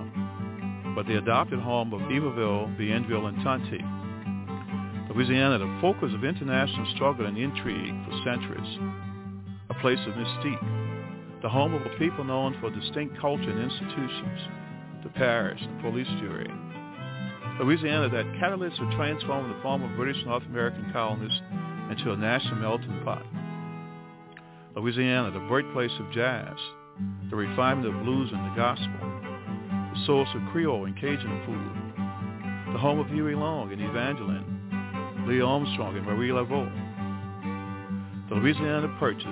but the adopted home of Iberville, Bienville, and Tonti. Louisiana, the focus of international struggle and intrigue for centuries. A place of mystique, the home of a people known for distinct culture and institutions the parish, the police jury. Louisiana, that catalyst would transform the former British North American colonists into a national melting pot. Louisiana, the birthplace of jazz, the refinement of blues and the gospel, the source of Creole and Cajun food, the home of Huey Long and Evangeline, Lee Armstrong and Marie Laveau. The Louisiana Purchase,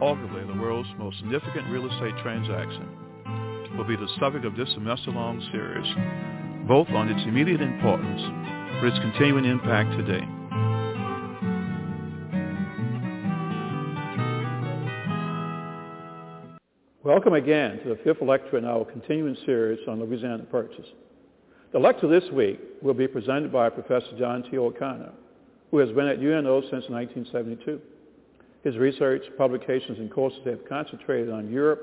arguably the world's most significant real estate transaction, will be the subject of this semester-long series, both on its immediate importance but its continuing impact today. Welcome again to the fifth lecture in our continuing series on Louisiana Purchase. The lecture this week will be presented by Professor John T. O'Connor, who has been at UNO since 1972. His research, publications, and courses have concentrated on Europe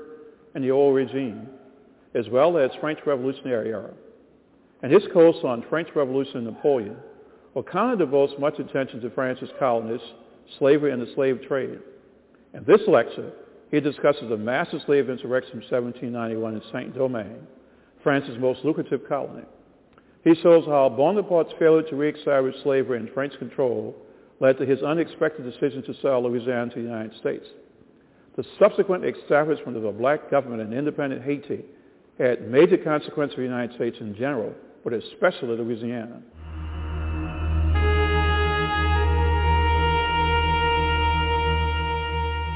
and the old regime, as well as French Revolutionary era. In his course on French Revolution and Napoleon, O'Connor devotes much attention to France's colonists, slavery, and the slave trade. In this lecture, he discusses the massive slave insurrection of 1791 in Saint-Domingue, France's most lucrative colony. He shows how Bonaparte's failure to re-establish slavery and French control led to his unexpected decision to sell Louisiana to the United States. The subsequent establishment of a black government in independent Haiti had major consequences for the United States in general, but especially Louisiana.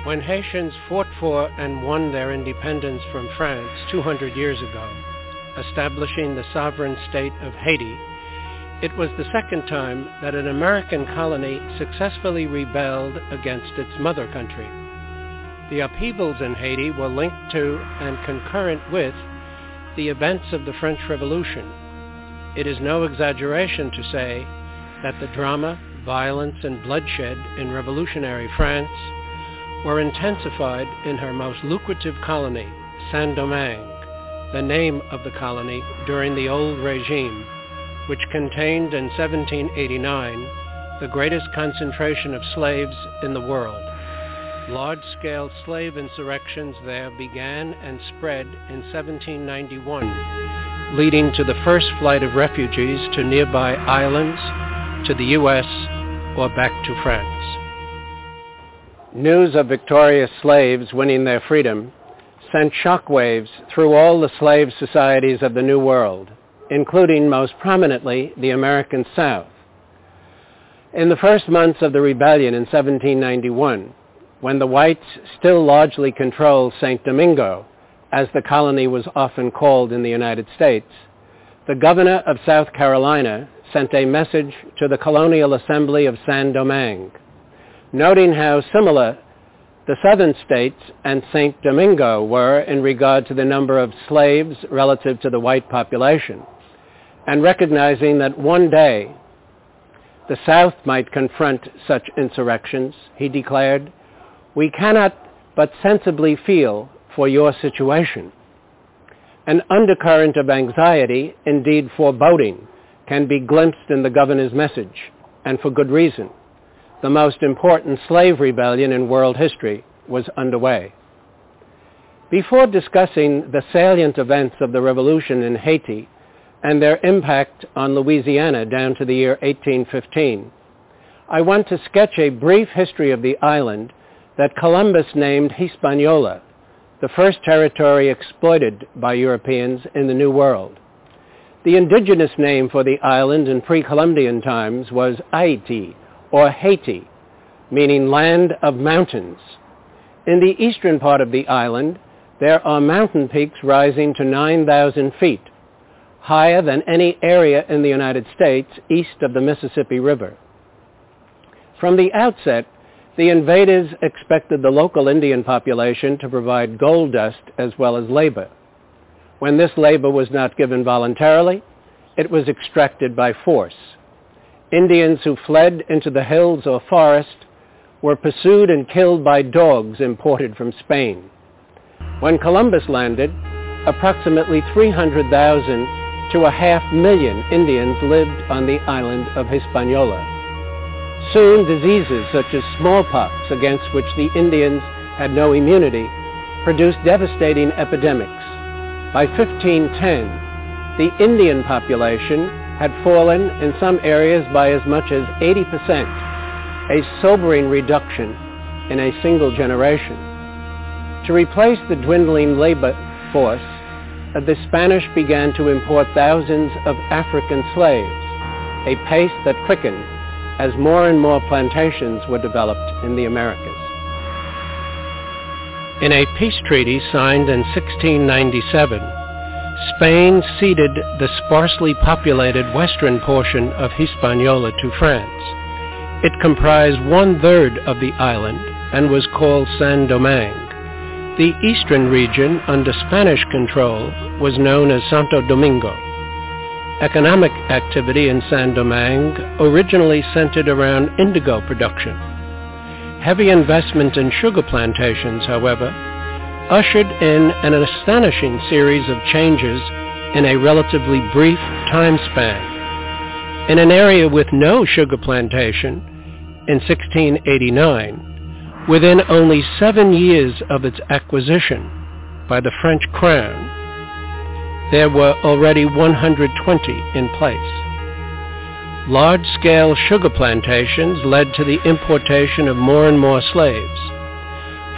When Haitians fought for and won their independence from France 200 years ago, establishing the sovereign state of Haiti, it was the second time that an American colony successfully rebelled against its mother country. The upheavals in Haiti were linked to and concurrent with the events of the French Revolution. It is no exaggeration to say that the drama, violence, and bloodshed in revolutionary France were intensified in her most lucrative colony, Saint-Domingue, the name of the colony during the old regime, which contained in 1789 the greatest concentration of slaves in the world. Large-scale slave insurrections there began and spread in 1791, leading to the first flight of refugees to nearby islands, to the U.S., or back to France. News of victorious slaves winning their freedom sent shockwaves through all the slave societies of the New World, including most prominently the American South. In the first months of the rebellion in 1791, when the whites still largely controlled St. Domingo, as the colony was often called in the United States, the governor of South Carolina sent a message to the Colonial Assembly of Saint-Domingue noting how similar the southern states and St. Domingo were in regard to the number of slaves relative to the white population, and recognizing that one day the South might confront such insurrections, he declared, we cannot but sensibly feel for your situation. An undercurrent of anxiety, indeed foreboding, can be glimpsed in the governor's message, and for good reason the most important slave rebellion in world history was underway. Before discussing the salient events of the revolution in Haiti and their impact on Louisiana down to the year 1815, I want to sketch a brief history of the island that Columbus named Hispaniola, the first territory exploited by Europeans in the New World. The indigenous name for the island in pre-Columbian times was Haiti, or Haiti, meaning land of mountains. In the eastern part of the island, there are mountain peaks rising to 9,000 feet, higher than any area in the United States east of the Mississippi River. From the outset, the invaders expected the local Indian population to provide gold dust as well as labor. When this labor was not given voluntarily, it was extracted by force. Indians who fled into the hills or forest were pursued and killed by dogs imported from Spain. When Columbus landed, approximately 300,000 to a half million Indians lived on the island of Hispaniola. Soon diseases such as smallpox, against which the Indians had no immunity, produced devastating epidemics. By 1510, the Indian population had fallen in some areas by as much as 80%, a sobering reduction in a single generation. To replace the dwindling labor force, uh, the Spanish began to import thousands of African slaves, a pace that quickened as more and more plantations were developed in the Americas. In a peace treaty signed in 1697, Spain ceded the sparsely populated western portion of Hispaniola to France. It comprised one-third of the island and was called Saint-Domingue. The eastern region under Spanish control was known as Santo Domingo. Economic activity in Saint-Domingue originally centered around indigo production. Heavy investment in sugar plantations, however, ushered in an astonishing series of changes in a relatively brief time span. In an area with no sugar plantation, in 1689, within only seven years of its acquisition by the French crown, there were already 120 in place. large-scale sugar plantations led to the importation of more and more slaves.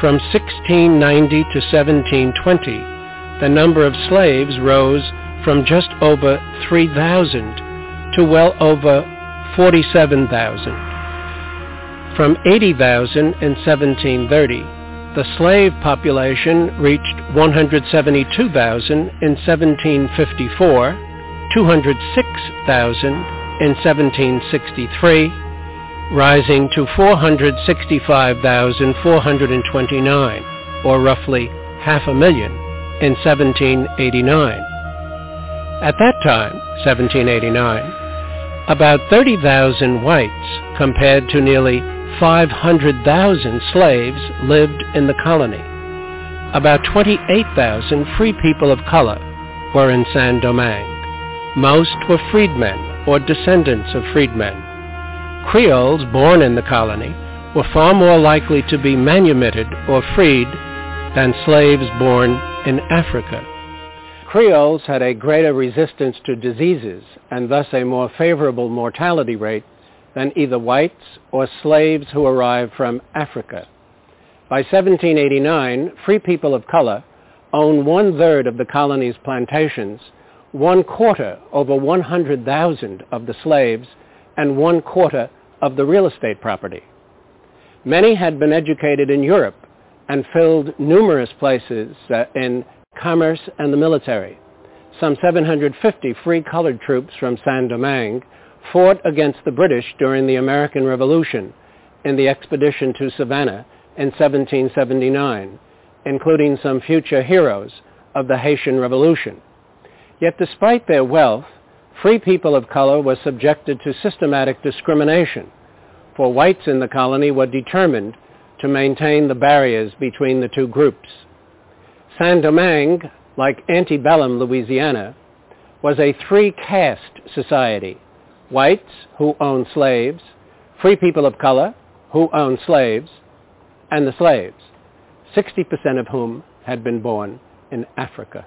From 1690 to 1720, the number of slaves rose from just over 3,000 to well over 47,000. From 80,000 in 1730, the slave population reached 172,000 in 1754, 206,000 in 1763, rising to 465,429, or roughly half a million, in 1789. At that time, 1789, about 30,000 whites compared to nearly 500,000 slaves lived in the colony. About 28,000 free people of color were in Saint-Domingue. Most were freedmen or descendants of freedmen. Creoles born in the colony were far more likely to be manumitted or freed than slaves born in Africa. Creoles had a greater resistance to diseases and thus a more favorable mortality rate than either whites or slaves who arrived from Africa. By 1789, free people of color owned one-third of the colony's plantations, one quarter over 100,000 of the slaves, and one quarter of the real estate property. Many had been educated in Europe and filled numerous places uh, in commerce and the military. Some 750 free colored troops from Saint-Domingue fought against the British during the American Revolution in the expedition to Savannah in 1779, including some future heroes of the Haitian Revolution. Yet despite their wealth, free people of color were subjected to systematic discrimination, for whites in the colony were determined to maintain the barriers between the two groups. Saint-Domingue, like antebellum Louisiana, was a three-caste society whites who owned slaves, free people of color who owned slaves, and the slaves, 60% of whom had been born in Africa.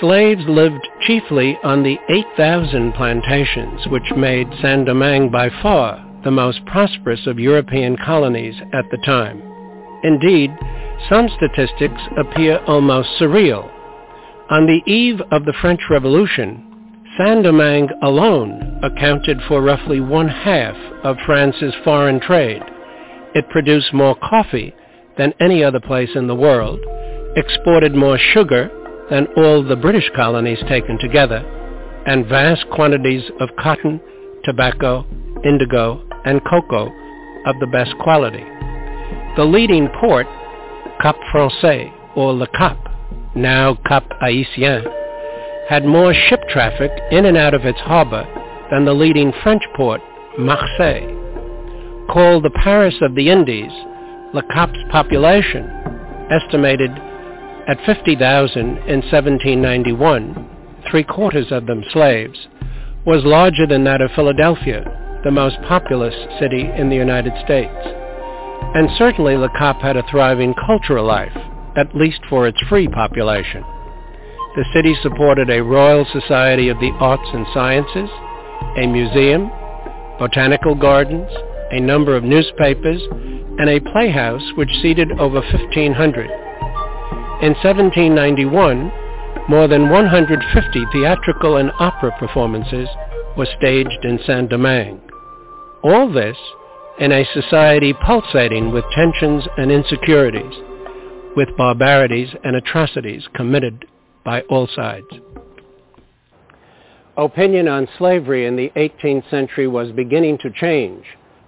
Slaves lived chiefly on the 8,000 plantations which made Saint-Domingue by far the most prosperous of European colonies at the time. Indeed, some statistics appear almost surreal. On the eve of the French Revolution, Saint-Domingue alone accounted for roughly one half of France's foreign trade. It produced more coffee than any other place in the world, exported more sugar than all the British colonies taken together, and vast quantities of cotton, tobacco, indigo, and cocoa of the best quality. The leading port, Cap Français, or Le Cap, now Cap Haïtien, had more ship traffic in and out of its harbor than the leading French port, Marseille. Called the Paris of the Indies, Le Cap's population, estimated at 50,000 in 1791, three-quarters of them slaves, was larger than that of Philadelphia, the most populous city in the United States. And certainly Le Cap had a thriving cultural life, at least for its free population. The city supported a Royal Society of the Arts and Sciences, a museum, botanical gardens, a number of newspapers, and a playhouse which seated over 1,500. In 1791, more than 150 theatrical and opera performances were staged in Saint-Domingue. All this in a society pulsating with tensions and insecurities, with barbarities and atrocities committed by all sides. Opinion on slavery in the 18th century was beginning to change,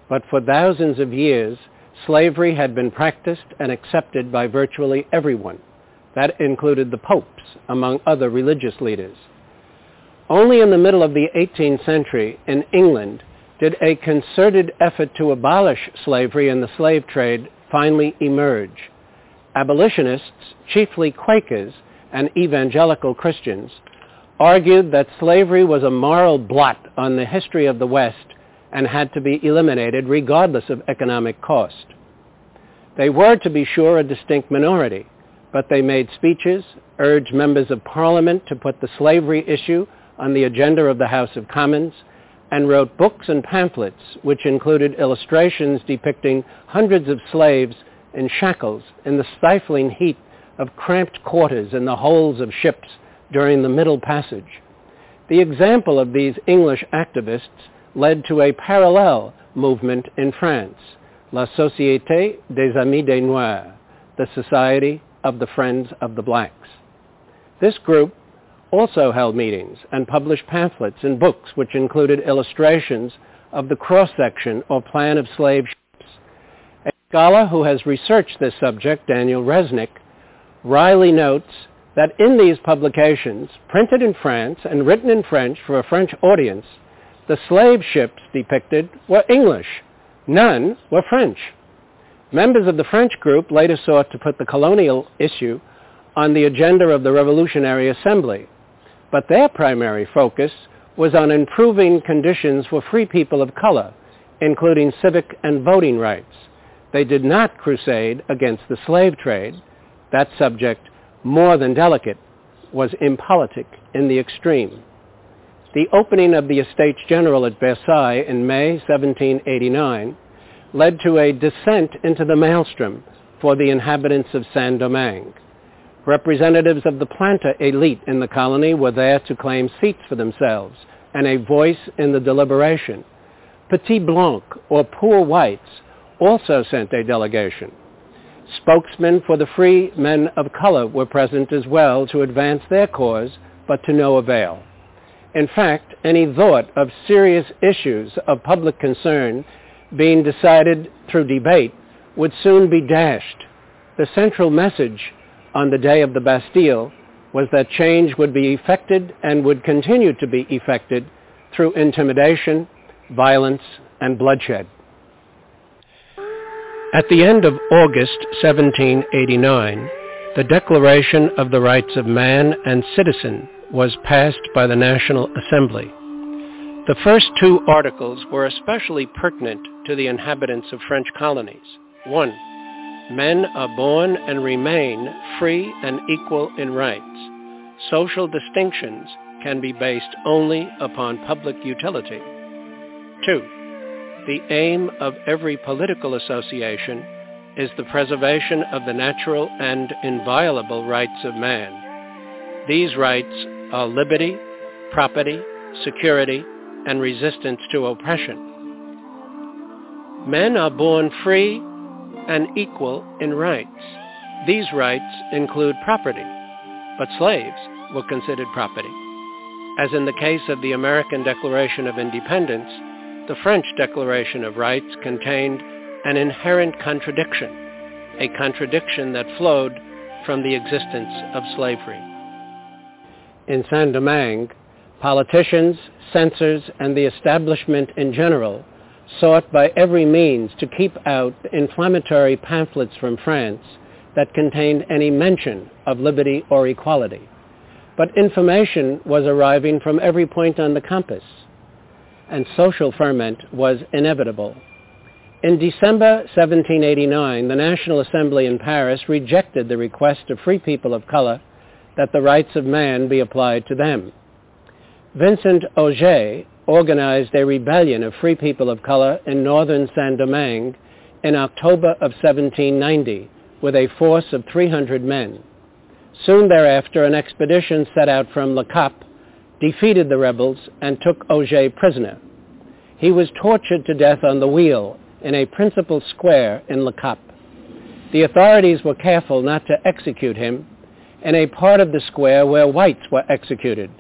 but for thousands of years, slavery had been practiced and accepted by virtually everyone. That included the popes, among other religious leaders. Only in the middle of the 18th century in England did a concerted effort to abolish slavery and the slave trade finally emerge. Abolitionists, chiefly Quakers, and evangelical Christians argued that slavery was a moral blot on the history of the West and had to be eliminated regardless of economic cost. They were, to be sure, a distinct minority, but they made speeches, urged members of parliament to put the slavery issue on the agenda of the House of Commons and wrote books and pamphlets which included illustrations depicting hundreds of slaves in shackles in the stifling heat of cramped quarters in the holds of ships during the Middle Passage. The example of these English activists led to a parallel movement in France, La Société des Amis des Noirs, the Society of the Friends of the Blacks. This group also held meetings and published pamphlets and books which included illustrations of the cross-section or plan of slave ships. A scholar who has researched this subject, Daniel Resnick, wryly notes that in these publications, printed in France and written in French for a French audience, the slave ships depicted were English. None were French. Members of the French group later sought to put the colonial issue on the agenda of the Revolutionary Assembly, but their primary focus was on improving conditions for free people of color, including civic and voting rights. They did not crusade against the slave trade. That subject, more than delicate, was impolitic in the extreme. The opening of the Estates General at Versailles in May 1789 led to a descent into the maelstrom for the inhabitants of Saint-Domingue. Representatives of the planter elite in the colony were there to claim seats for themselves and a voice in the deliberation. Petit Blanc, or poor whites, also sent a delegation. Spokesmen for the free men of color were present as well to advance their cause, but to no avail. In fact, any thought of serious issues of public concern being decided through debate would soon be dashed. The central message on the day of the Bastille was that change would be effected and would continue to be effected through intimidation, violence, and bloodshed. At the end of August 1789, the Declaration of the Rights of Man and Citizen was passed by the National Assembly. The first two articles were especially pertinent to the inhabitants of French colonies. One, Men are born and remain free and equal in rights. Social distinctions can be based only upon public utility. 2. The aim of every political association is the preservation of the natural and inviolable rights of man. These rights are liberty, property, security, and resistance to oppression. Men are born free and equal in rights. These rights include property, but slaves were considered property. As in the case of the American Declaration of Independence, the French Declaration of Rights contained an inherent contradiction, a contradiction that flowed from the existence of slavery. In Saint-Domingue, politicians, censors, and the establishment in general sought by every means to keep out inflammatory pamphlets from France that contained any mention of liberty or equality. But information was arriving from every point on the compass, and social ferment was inevitable. In December 1789, the National Assembly in Paris rejected the request of free people of color that the rights of man be applied to them. Vincent Ogé, organized a rebellion of free people of color in northern Saint-Domingue in October of 1790 with a force of 300 men. Soon thereafter, an expedition set out from Le Cap defeated the rebels and took Ogé prisoner. He was tortured to death on the wheel in a principal square in Le Cap. The authorities were careful not to execute him in a part of the square where whites were executed.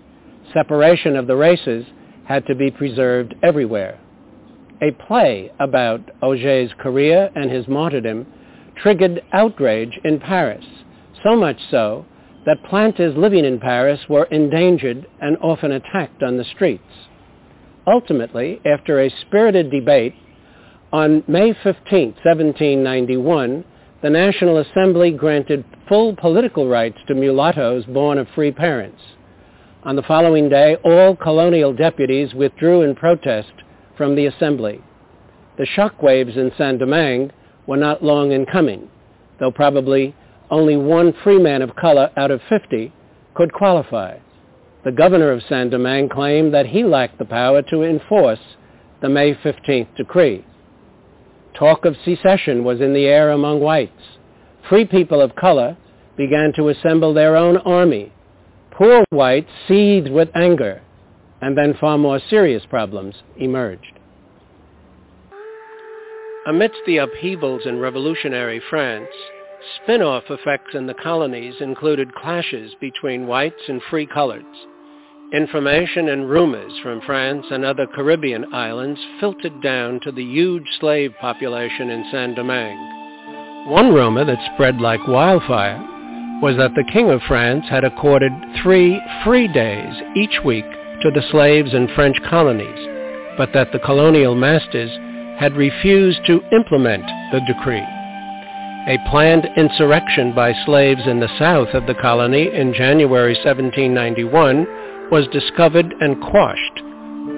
Separation of the races had to be preserved everywhere. A play about Ogé's career and his martyrdom triggered outrage in Paris, so much so that planters living in Paris were endangered and often attacked on the streets. Ultimately, after a spirited debate, on May 15, 1791, the National Assembly granted full political rights to mulattoes born of free parents. On the following day, all colonial deputies withdrew in protest from the assembly. The shockwaves in Saint-Domingue were not long in coming, though probably only one free man of color out of 50 could qualify. the governor of Saint-Domingue claimed that he lacked the power to enforce the May 15th decree. Talk of secession was in the air among whites. Free people of color began to assemble their own army. Poor whites seethed with anger, and then far more serious problems emerged. Amidst the upheavals in revolutionary France, spin-off effects in the colonies included clashes between whites and free coloreds. Information and rumors from France and other Caribbean islands filtered down to the huge slave population in Saint-Domingue. One rumor that spread like wildfire was that the King of France had accorded three free days each week to the slaves in French colonies, but that the colonial masters had refused to implement the decree. A planned insurrection by slaves in the south of the colony in January 1791 was discovered and quashed,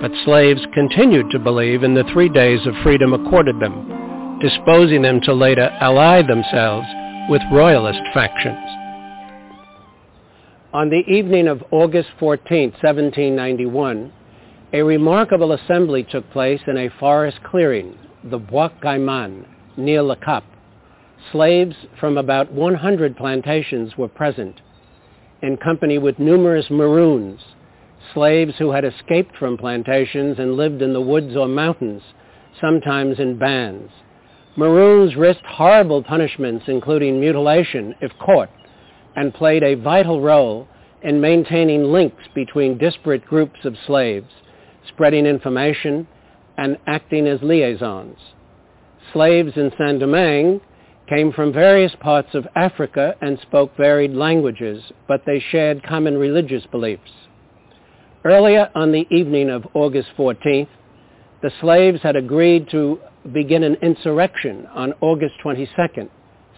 but slaves continued to believe in the three days of freedom accorded them, disposing them to later ally themselves with royalist factions. On the evening of August 14, 1791, a remarkable assembly took place in a forest clearing, the Bois Caiman, near Le Cap. Slaves from about 100 plantations were present, in company with numerous Maroons, slaves who had escaped from plantations and lived in the woods or mountains, sometimes in bands. Maroons risked horrible punishments, including mutilation, if caught, and played a vital role in maintaining links between disparate groups of slaves, spreading information, and acting as liaisons. Slaves in Saint-Domingue came from various parts of Africa and spoke varied languages, but they shared common religious beliefs. Earlier on the evening of August 14th, the slaves had agreed to begin an insurrection on August 22nd,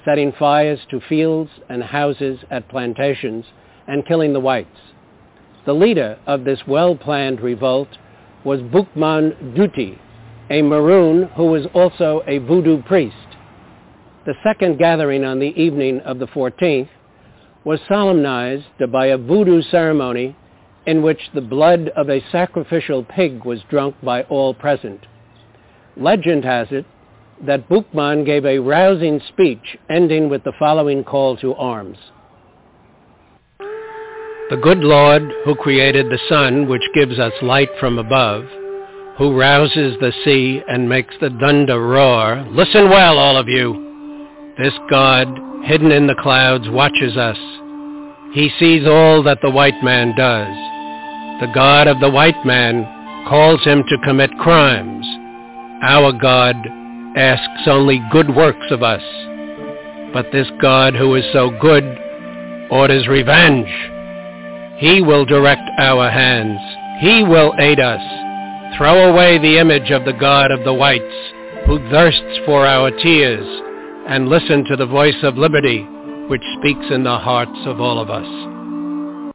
setting fires to fields and houses at plantations and killing the whites. The leader of this well-planned revolt was Boukman Dutty, a Maroon who was also a voodoo priest. The second gathering on the evening of the 14th was solemnized by a voodoo ceremony in which the blood of a sacrificial pig was drunk by all present. Legend has it that Boukman gave a rousing speech ending with the following call to arms. The good Lord who created the sun which gives us light from above, who rouses the sea and makes the thunder roar, listen well, all of you. This God, hidden in the clouds, watches us. He sees all that the white man does. The God of the white man calls him to commit crimes. Our God asks only good works of us. But this God who is so good orders revenge. He will direct our hands. He will aid us. Throw away the image of the God of the whites, who thirsts for our tears, and listen to the voice of liberty, which speaks in the hearts of all of us.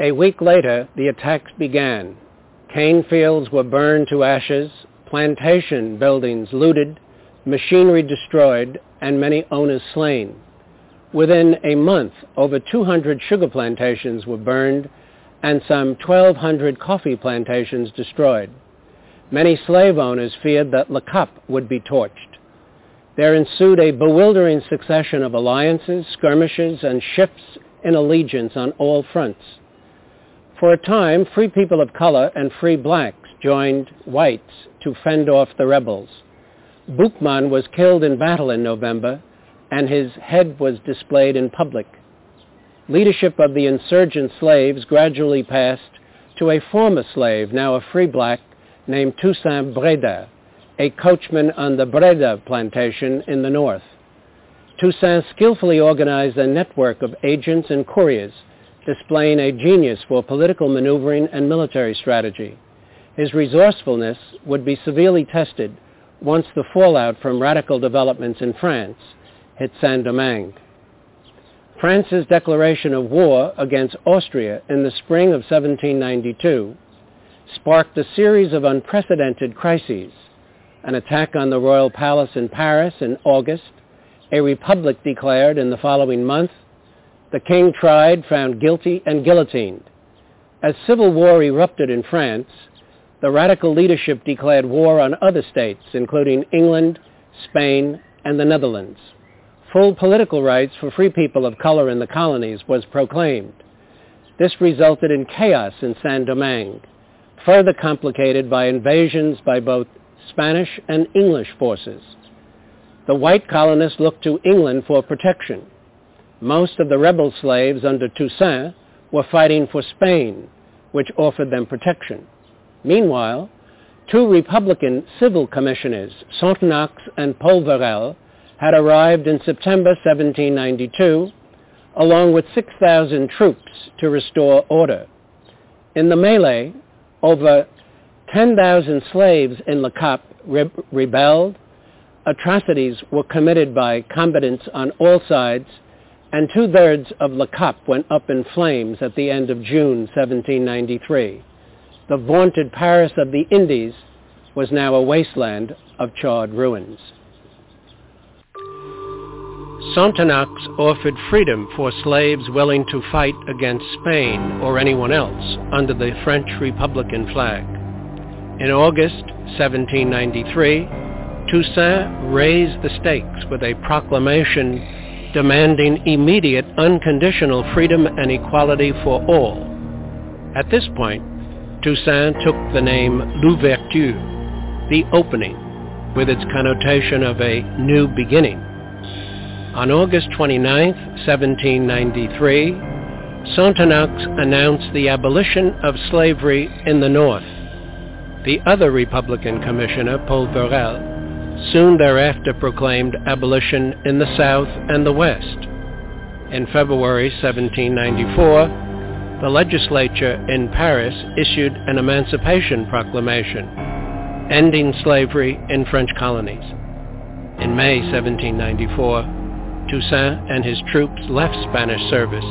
A week later, the attacks began. Cane fields were burned to ashes, plantation buildings looted, machinery destroyed, and many owners slain. Within a month, over 200 sugar plantations were burned and some 1,200 coffee plantations destroyed. Many slave owners feared that Le would be torched. There ensued a bewildering succession of alliances, skirmishes, and shifts in allegiance on all fronts. For a time, free people of color and free blacks joined whites to fend off the rebels. Boukman was killed in battle in November, and his head was displayed in public. Leadership of the insurgent slaves gradually passed to a former slave, now a free black, named Toussaint Breda, a coachman on the Breda plantation in the north. Toussaint skillfully organized a network of agents and couriers, displaying a genius for political maneuvering and military strategy. His resourcefulness would be severely tested once the fallout from radical developments in France hit Saint-Domingue. France's declaration of war against Austria in the spring of 1792 sparked a series of unprecedented crises, an attack on the royal palace in Paris in August, a republic declared in the following month, the king tried, found guilty, and guillotined. As civil war erupted in France, the radical leadership declared war on other states, including England, Spain, and the Netherlands. Full political rights for free people of color in the colonies was proclaimed. This resulted in chaos in Saint-Domingue, further complicated by invasions by both Spanish and English forces. The white colonists looked to England for protection. Most of the rebel slaves under Toussaint were fighting for Spain, which offered them protection. Meanwhile, two Republican civil commissioners, Sonthonax and Polverel, had arrived in September 1792, along with 6,000 troops to restore order. In the melee, over 10,000 slaves in Le Cap re- rebelled, atrocities were committed by combatants on all sides, and two-thirds of Le Cap went up in flames at the end of June 1793. The vaunted Paris of the Indies was now a wasteland of charred ruins. Sonthonax offered freedom for slaves willing to fight against Spain or anyone else under the French Republican flag. In August 1793, Toussaint raised the stakes with a proclamation demanding immediate unconditional freedom and equality for all. At this point, Toussaint took the name L'Ouverture, the opening, with its connotation of a new beginning. On August 29, 1793, Sonthonax announced the abolition of slavery in the North. The other Republican commissioner, Polverel, soon thereafter proclaimed abolition in the South and the West. In February 1794, the legislature in Paris issued an emancipation proclamation ending slavery in French colonies. In May 1794, Toussaint and his troops left Spanish service,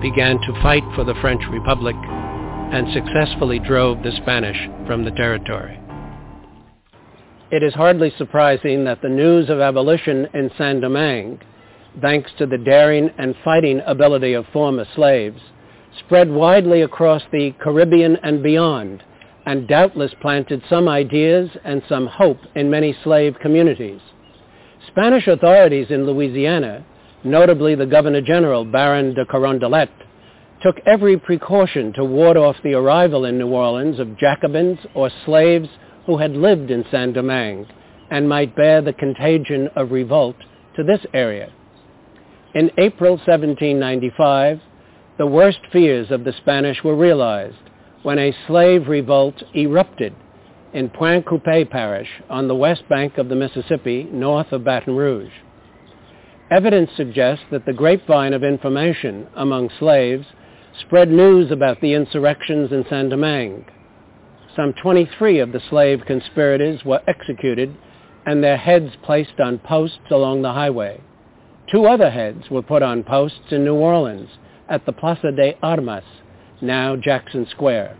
began to fight for the French Republic, and successfully drove the Spanish from the territory. It is hardly surprising that the news of abolition in Saint-Domingue, thanks to the daring and fighting ability of former slaves, spread widely across the Caribbean and beyond, and doubtless planted some ideas and some hope in many slave communities. Spanish authorities in Louisiana, notably the Governor General Baron de Carondelet, took every precaution to ward off the arrival in New Orleans of Jacobins or slaves who had lived in Saint-Domingue and might bear the contagion of revolt to this area. In April 1795, the worst fears of the Spanish were realized when a slave revolt erupted in Pointe Coupee Parish on the west bank of the Mississippi north of Baton Rouge. Evidence suggests that the grapevine of information among slaves spread news about the insurrections in Saint-Domingue, some 23 of the slave conspirators were executed and their heads placed on posts along the highway. Two other heads were put on posts in New Orleans at the Plaza de Armas, now Jackson Square.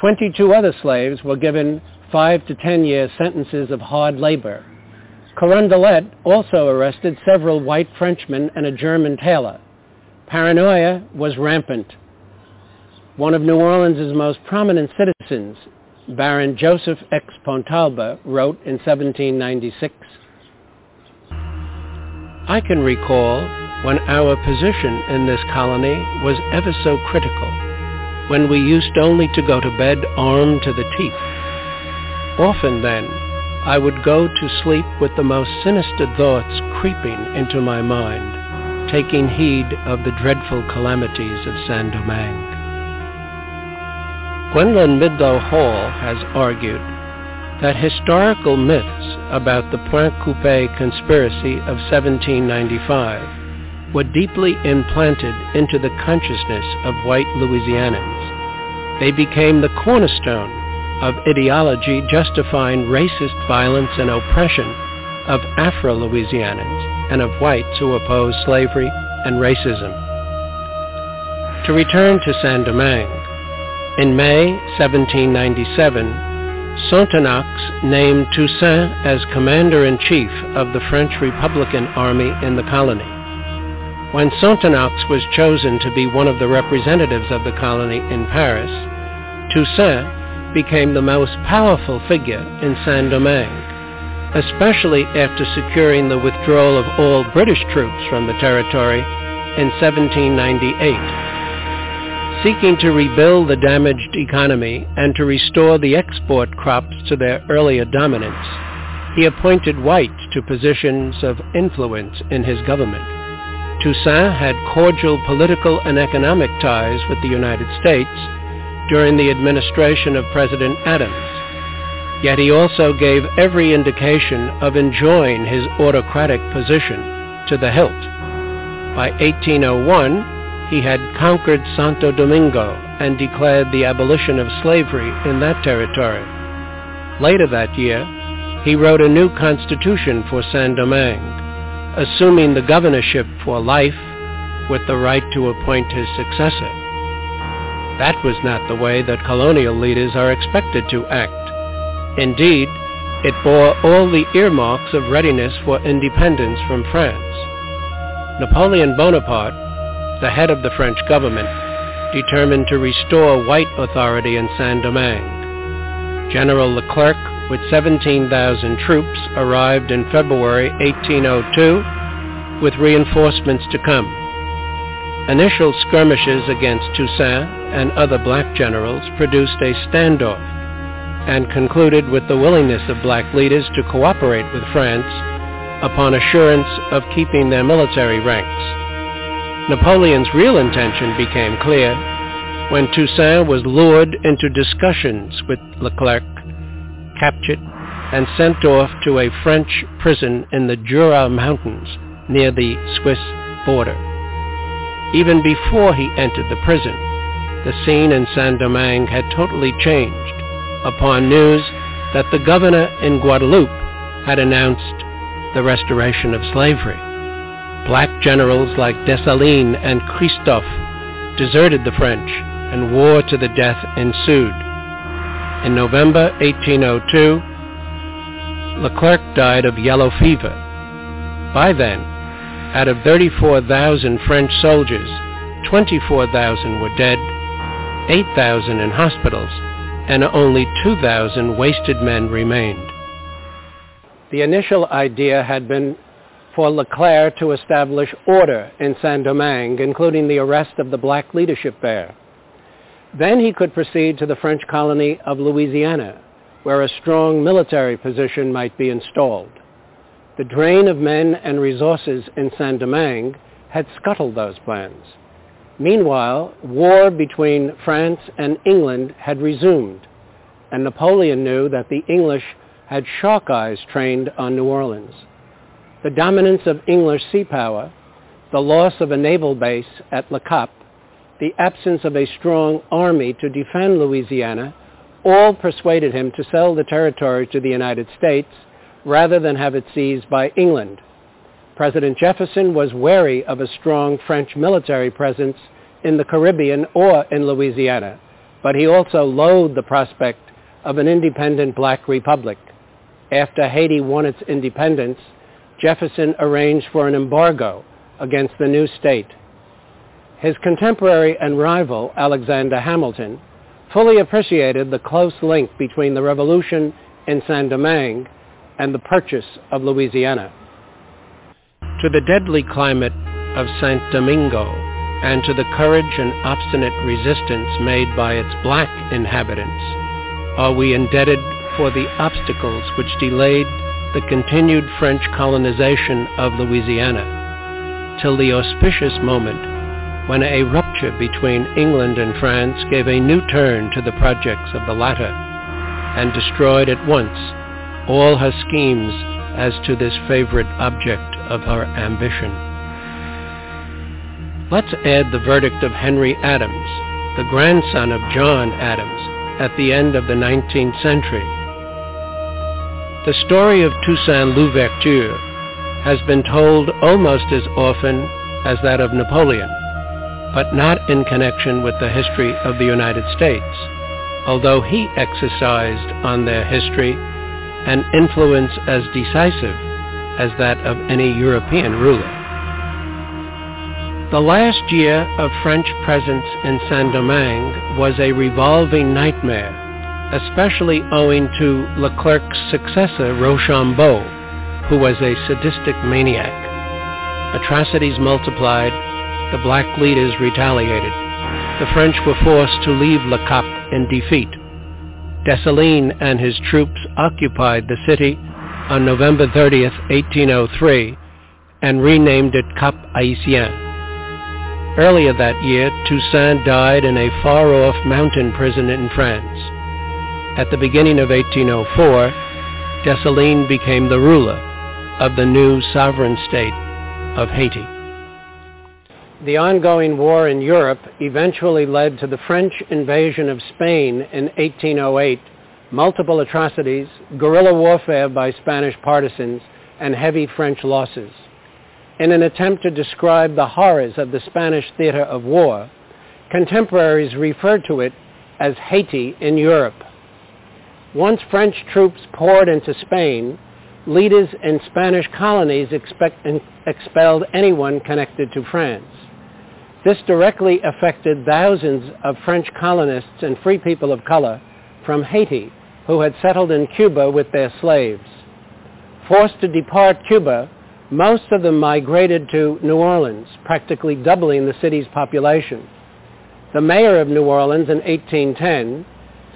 22 other slaves were given five to ten year sentences of hard labor. Carondelet also arrested several white Frenchmen and a German tailor. Paranoia was rampant one of New Orleans' most prominent citizens, Baron Joseph X. Pontalba, wrote in 1796, I can recall when our position in this colony was ever so critical, when we used only to go to bed armed to the teeth. Often then, I would go to sleep with the most sinister thoughts creeping into my mind, taking heed of the dreadful calamities of Saint-Domingue. Gwendolyn Midlo Hall has argued that historical myths about the Pointe Coupee conspiracy of 1795 were deeply implanted into the consciousness of white Louisianans. They became the cornerstone of ideology justifying racist violence and oppression of Afro-Louisianans and of whites who opposed slavery and racism. To return to Saint-Domingue, in May 1797, Sonthonax named Toussaint as commander-in-chief of the French Republican Army in the colony. When Sonthonax was chosen to be one of the representatives of the colony in Paris, Toussaint became the most powerful figure in Saint-Domingue, especially after securing the withdrawal of all British troops from the territory in 1798 seeking to rebuild the damaged economy and to restore the export crops to their earlier dominance, he appointed whites to positions of influence in his government. Toussaint had cordial political and economic ties with the United States during the administration of President Adams, yet he also gave every indication of enjoying his autocratic position to the hilt. By 1801, he had conquered Santo Domingo and declared the abolition of slavery in that territory. Later that year, he wrote a new constitution for Saint-Domingue, assuming the governorship for life with the right to appoint his successor. That was not the way that colonial leaders are expected to act. Indeed, it bore all the earmarks of readiness for independence from France. Napoleon Bonaparte the head of the French government, determined to restore white authority in Saint-Domingue. General Leclerc, with 17,000 troops, arrived in February 1802 with reinforcements to come. Initial skirmishes against Toussaint and other black generals produced a standoff and concluded with the willingness of black leaders to cooperate with France upon assurance of keeping their military ranks. Napoleon's real intention became clear when Toussaint was lured into discussions with Leclerc, captured, and sent off to a French prison in the Jura Mountains near the Swiss border. Even before he entered the prison, the scene in Saint-Domingue had totally changed upon news that the governor in Guadeloupe had announced the restoration of slavery. Black generals like Dessalines and Christophe deserted the French, and war to the death ensued. In November 1802, Leclerc died of yellow fever. By then, out of 34,000 French soldiers, 24,000 were dead, 8,000 in hospitals, and only 2,000 wasted men remained. The initial idea had been for Leclerc to establish order in Saint-Domingue, including the arrest of the black leadership there. Then he could proceed to the French colony of Louisiana, where a strong military position might be installed. The drain of men and resources in Saint-Domingue had scuttled those plans. Meanwhile, war between France and England had resumed, and Napoleon knew that the English had shark eyes trained on New Orleans the dominance of English sea power, the loss of a naval base at Le Cap, the absence of a strong army to defend Louisiana, all persuaded him to sell the territory to the United States rather than have it seized by England. President Jefferson was wary of a strong French military presence in the Caribbean or in Louisiana, but he also loathed the prospect of an independent black republic. After Haiti won its independence, Jefferson arranged for an embargo against the new state. His contemporary and rival, Alexander Hamilton, fully appreciated the close link between the revolution in Saint-Domingue and the purchase of Louisiana. To the deadly climate of Saint Domingo and to the courage and obstinate resistance made by its black inhabitants are we indebted for the obstacles which delayed the continued French colonization of Louisiana, till the auspicious moment when a rupture between England and France gave a new turn to the projects of the latter, and destroyed at once all her schemes as to this favorite object of her ambition. Let's add the verdict of Henry Adams, the grandson of John Adams, at the end of the 19th century, the story of Toussaint Louverture has been told almost as often as that of Napoleon, but not in connection with the history of the United States, although he exercised on their history an influence as decisive as that of any European ruler. The last year of French presence in Saint-Domingue was a revolving nightmare, especially owing to Leclerc's successor Rochambeau, who was a sadistic maniac. Atrocities multiplied, the black leaders retaliated. The French were forced to leave Le Cap in defeat. Dessalines and his troops occupied the city on November 30, 1803, and renamed it Cap Haïtien. Earlier that year, Toussaint died in a far-off mountain prison in France. At the beginning of 1804, Dessalines became the ruler of the new sovereign state of Haiti. The ongoing war in Europe eventually led to the French invasion of Spain in 1808, multiple atrocities, guerrilla warfare by Spanish partisans, and heavy French losses in an attempt to describe the horrors of the Spanish theater of war, contemporaries referred to it as Haiti in Europe. Once French troops poured into Spain, leaders in Spanish colonies expect, expelled anyone connected to France. This directly affected thousands of French colonists and free people of color from Haiti who had settled in Cuba with their slaves. Forced to depart Cuba, most of them migrated to New Orleans, practically doubling the city's population. The mayor of New Orleans in 1810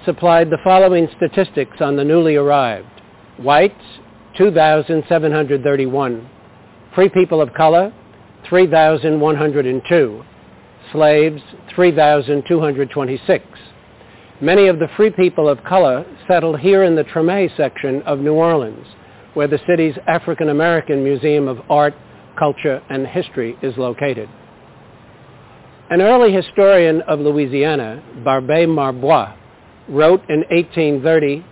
supplied the following statistics on the newly arrived. Whites, 2,731. Free people of color, 3,102. Slaves, 3,226. Many of the free people of color settled here in the Treme section of New Orleans, where the city's African American Museum of Art, Culture, and History is located. An early historian of Louisiana, Barbé Marbois, wrote in 1830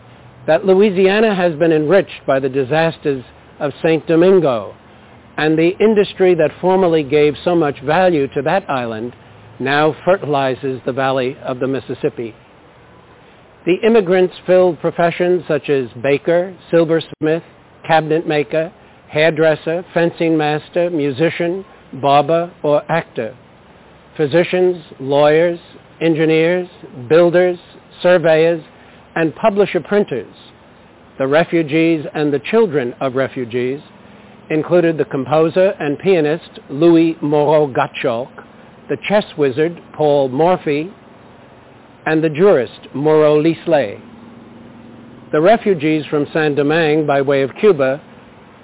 that Louisiana has been enriched by the disasters of St. Domingo, and the industry that formerly gave so much value to that island now fertilizes the valley of the Mississippi. The immigrants filled professions such as baker, silversmith, cabinet maker, hairdresser, fencing master, musician, barber, or actor. Physicians, lawyers, engineers, builders, surveyors, and publisher printers. The refugees and the children of refugees included the composer and pianist Louis Moreau Gottschalk, the chess wizard Paul Morphy, and the jurist Moreau Lislet. The refugees from Saint-Domingue by way of Cuba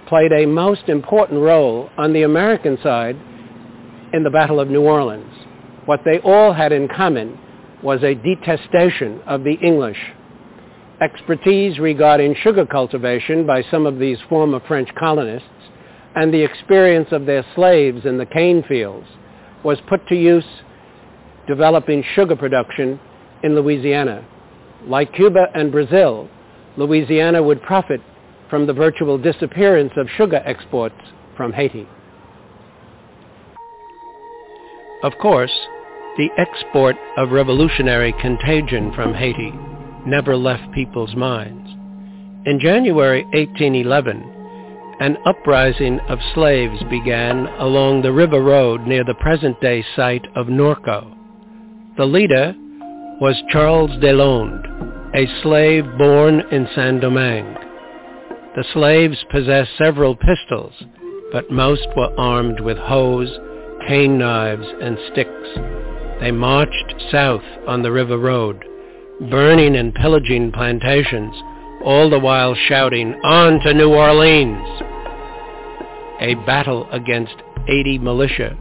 played a most important role on the American side in the Battle of New Orleans. What they all had in common was a detestation of the English. Expertise regarding sugar cultivation by some of these former French colonists and the experience of their slaves in the cane fields was put to use developing sugar production in Louisiana. Like Cuba and Brazil, Louisiana would profit from the virtual disappearance of sugar exports from Haiti. Of course, the export of revolutionary contagion from Haiti never left people's minds. In January 1811, an uprising of slaves began along the river road near the present-day site of Norco. The leader was Charles Deslondes, a slave born in Saint-Domingue. The slaves possessed several pistols, but most were armed with hoes, cane knives, and sticks. They marched south on the river road, burning and pillaging plantations, all the while shouting, On to New Orleans! A battle against 80 militia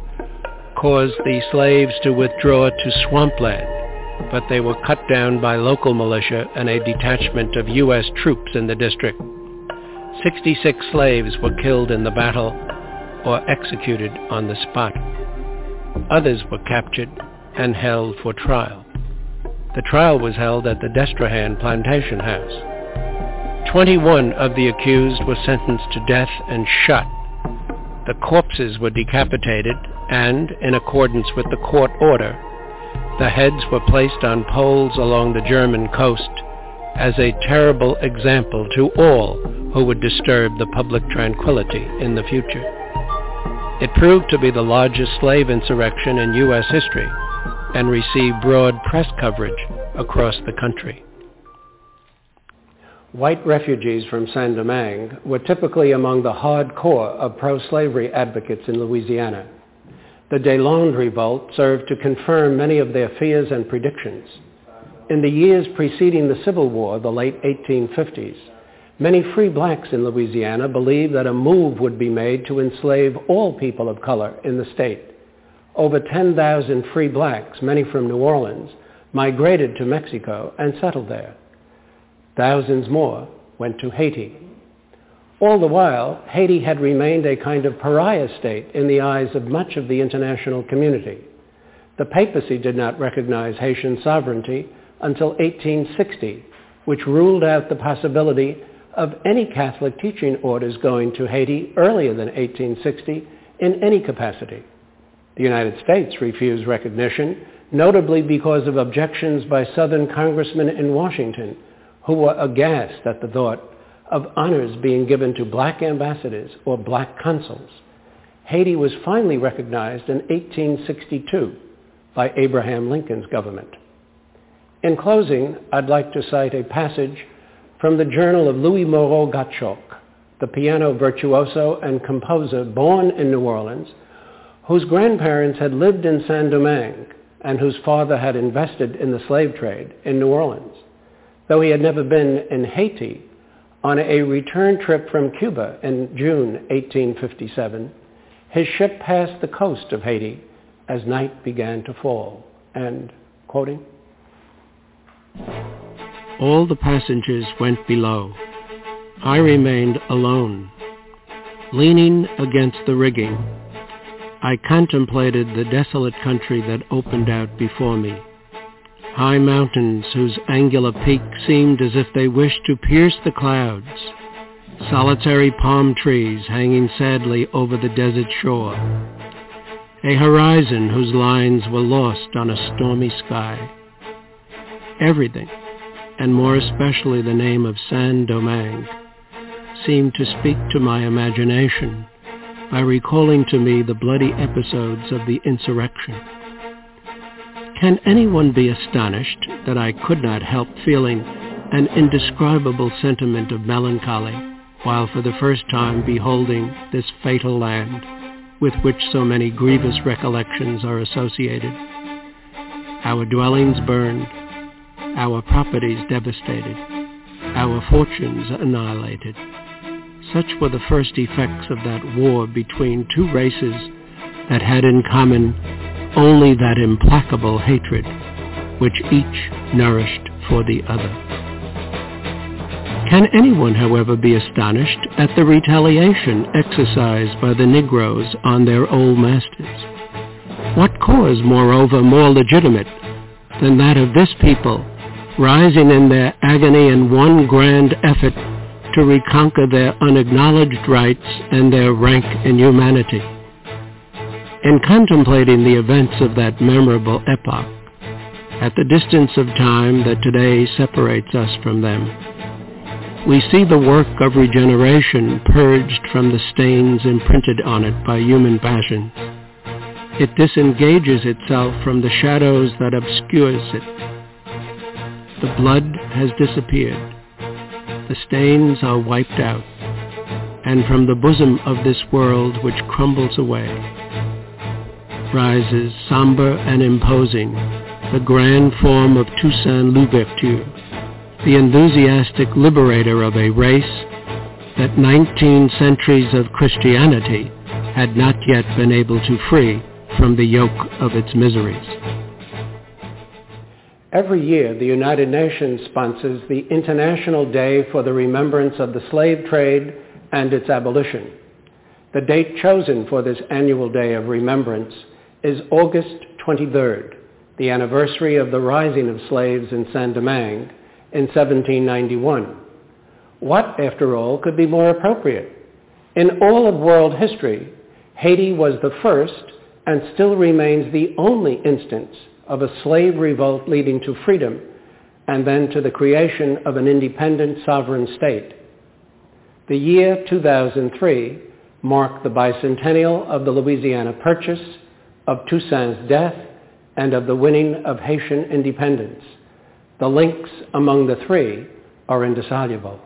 caused the slaves to withdraw to swampland but they were cut down by local militia and a detachment of U.S. troops in the district. 66 slaves were killed in the battle or executed on the spot. Others were captured and held for trial. The trial was held at the Destrehan Plantation House. 21 of the accused were sentenced to death and shot. The corpses were decapitated and, in accordance with the court order, the heads were placed on poles along the German coast as a terrible example to all who would disturb the public tranquility in the future. It proved to be the largest slave insurrection in U.S. history and received broad press coverage across the country. White refugees from Saint-Domingue were typically among the hardcore of pro-slavery advocates in Louisiana. The Deslondes revolt served to confirm many of their fears and predictions. In the years preceding the Civil War, the late 1850s, many free blacks in Louisiana believed that a move would be made to enslave all people of color in the state. Over 10,000 free blacks, many from New Orleans, migrated to Mexico and settled there. Thousands more went to Haiti. All the while, Haiti had remained a kind of pariah state in the eyes of much of the international community. The papacy did not recognize Haitian sovereignty until 1860, which ruled out the possibility of any Catholic teaching orders going to Haiti earlier than 1860 in any capacity. The United States refused recognition, notably because of objections by Southern congressmen in Washington who were aghast at the thought of honors being given to black ambassadors or black consuls. Haiti was finally recognized in 1862 by Abraham Lincoln's government. In closing, I'd like to cite a passage from the journal of Louis Moreau Gottschalk, the piano virtuoso and composer born in New Orleans, whose grandparents had lived in Saint-Domingue and whose father had invested in the slave trade in New Orleans. Though he had never been in Haiti, on a return trip from Cuba in June 1857, his ship passed the coast of Haiti as night began to fall. And, quoting, All the passengers went below. I remained alone. Leaning against the rigging, I contemplated the desolate country that opened out before me high mountains whose angular peaks seemed as if they wished to pierce the clouds, solitary palm trees hanging sadly over the desert shore, a horizon whose lines were lost on a stormy sky. Everything, and more especially the name of Saint-Domingue, seemed to speak to my imagination by recalling to me the bloody episodes of the insurrection. Can anyone be astonished that I could not help feeling an indescribable sentiment of melancholy while for the first time beholding this fatal land with which so many grievous recollections are associated? Our dwellings burned, our properties devastated, our fortunes annihilated. Such were the first effects of that war between two races that had in common only that implacable hatred which each nourished for the other. Can anyone, however, be astonished at the retaliation exercised by the Negroes on their old masters? What cause, moreover, more legitimate than that of this people rising in their agony in one grand effort to reconquer their unacknowledged rights and their rank in In contemplating the events of that memorable epoch, at the distance of time that today separates us from them, we see the work of regeneration purged from the stains imprinted on it by human passions. It disengages itself from the shadows that obscures it. The blood has disappeared. The stains are wiped out. And from the bosom of this world which crumbles away, rises, somber and imposing, the grand form of Toussaint Louverture, the enthusiastic liberator of a race that 19 centuries of Christianity had not yet been able to free from the yoke of its miseries. Every year, the United Nations sponsors the International Day for the Remembrance of the Slave Trade and its Abolition. The date chosen for this annual day of remembrance is August 23rd, the anniversary of the rising of slaves in Saint-Domingue in 1791. What, after all, could be more appropriate? In all of world history, Haiti was the first and still remains the only instance of a slave revolt leading to freedom and then to the creation of an independent sovereign state. The year 2003 marked the bicentennial of the Louisiana Purchase, of Toussaint's death, and of the winning of Haitian independence. The links among the three are indissoluble.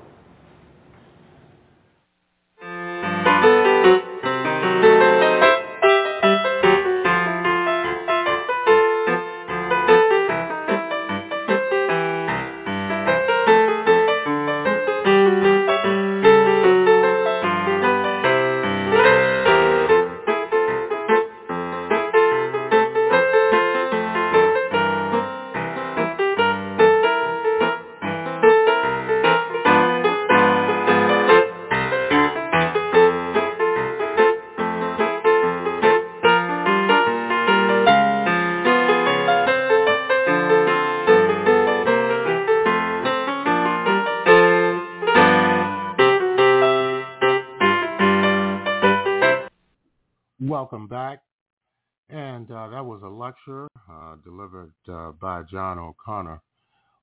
John O'Connor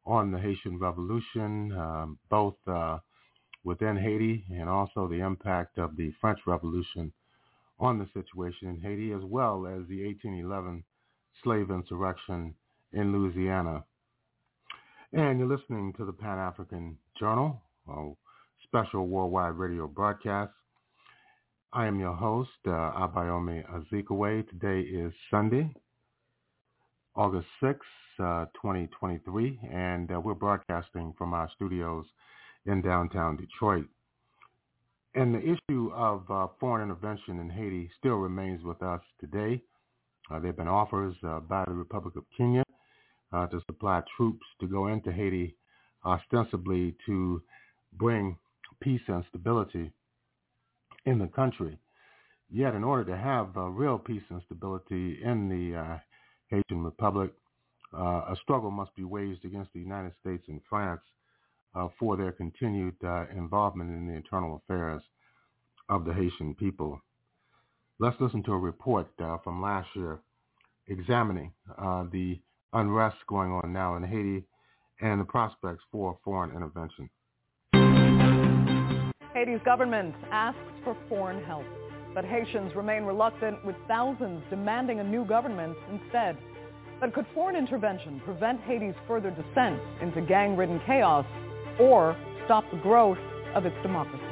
on the Haitian Revolution, um, both uh, within Haiti and also the impact of the French Revolution on the situation in Haiti, as well as the 1811 slave insurrection in Louisiana. And you're listening to the Pan-African Journal, a special worldwide radio broadcast. I am your host, uh, Abayomi Azikiwe. Today is Sunday, August 6th, uh, 2023, and uh, we're broadcasting from our studios in downtown Detroit. And the issue of uh, foreign intervention in Haiti still remains with us today. Uh, there have been offers uh, by the Republic of Kenya uh, to supply troops to go into Haiti ostensibly to bring peace and stability in the country. Yet in order to have real peace and stability in the Haitian Republic, uh, a struggle must be waged against the United States and France uh, for their continued uh, involvement in the internal affairs of the Haitian people. Let's listen to a report uh, from last year examining uh, the unrest going on now in Haiti and the prospects for foreign intervention. Haiti's government asks for foreign help, but Haitians remain reluctant with thousands demanding a new government instead. But could foreign intervention prevent Haiti's further descent into gang-ridden chaos or stop the growth of its democracy?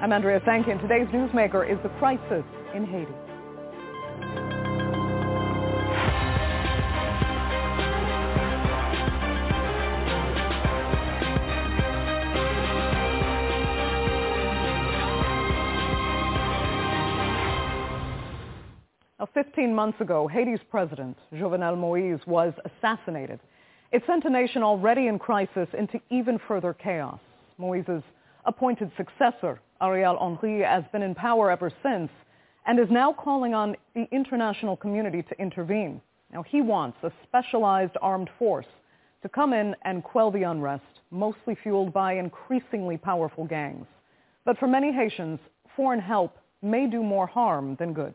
I'm Andrea Sanke, and today's newsmaker is the crisis in Haiti. 15 months ago, Haiti's president, Jovenel Moise, was assassinated. It sent a nation already in crisis into even further chaos. Moise's appointed successor, Ariel Henry, has been in power ever since and is now calling on the international community to intervene. Now, he wants a specialized armed force to come in and quell the unrest, mostly fueled by increasingly powerful gangs. But for many Haitians, foreign help may do more harm than good.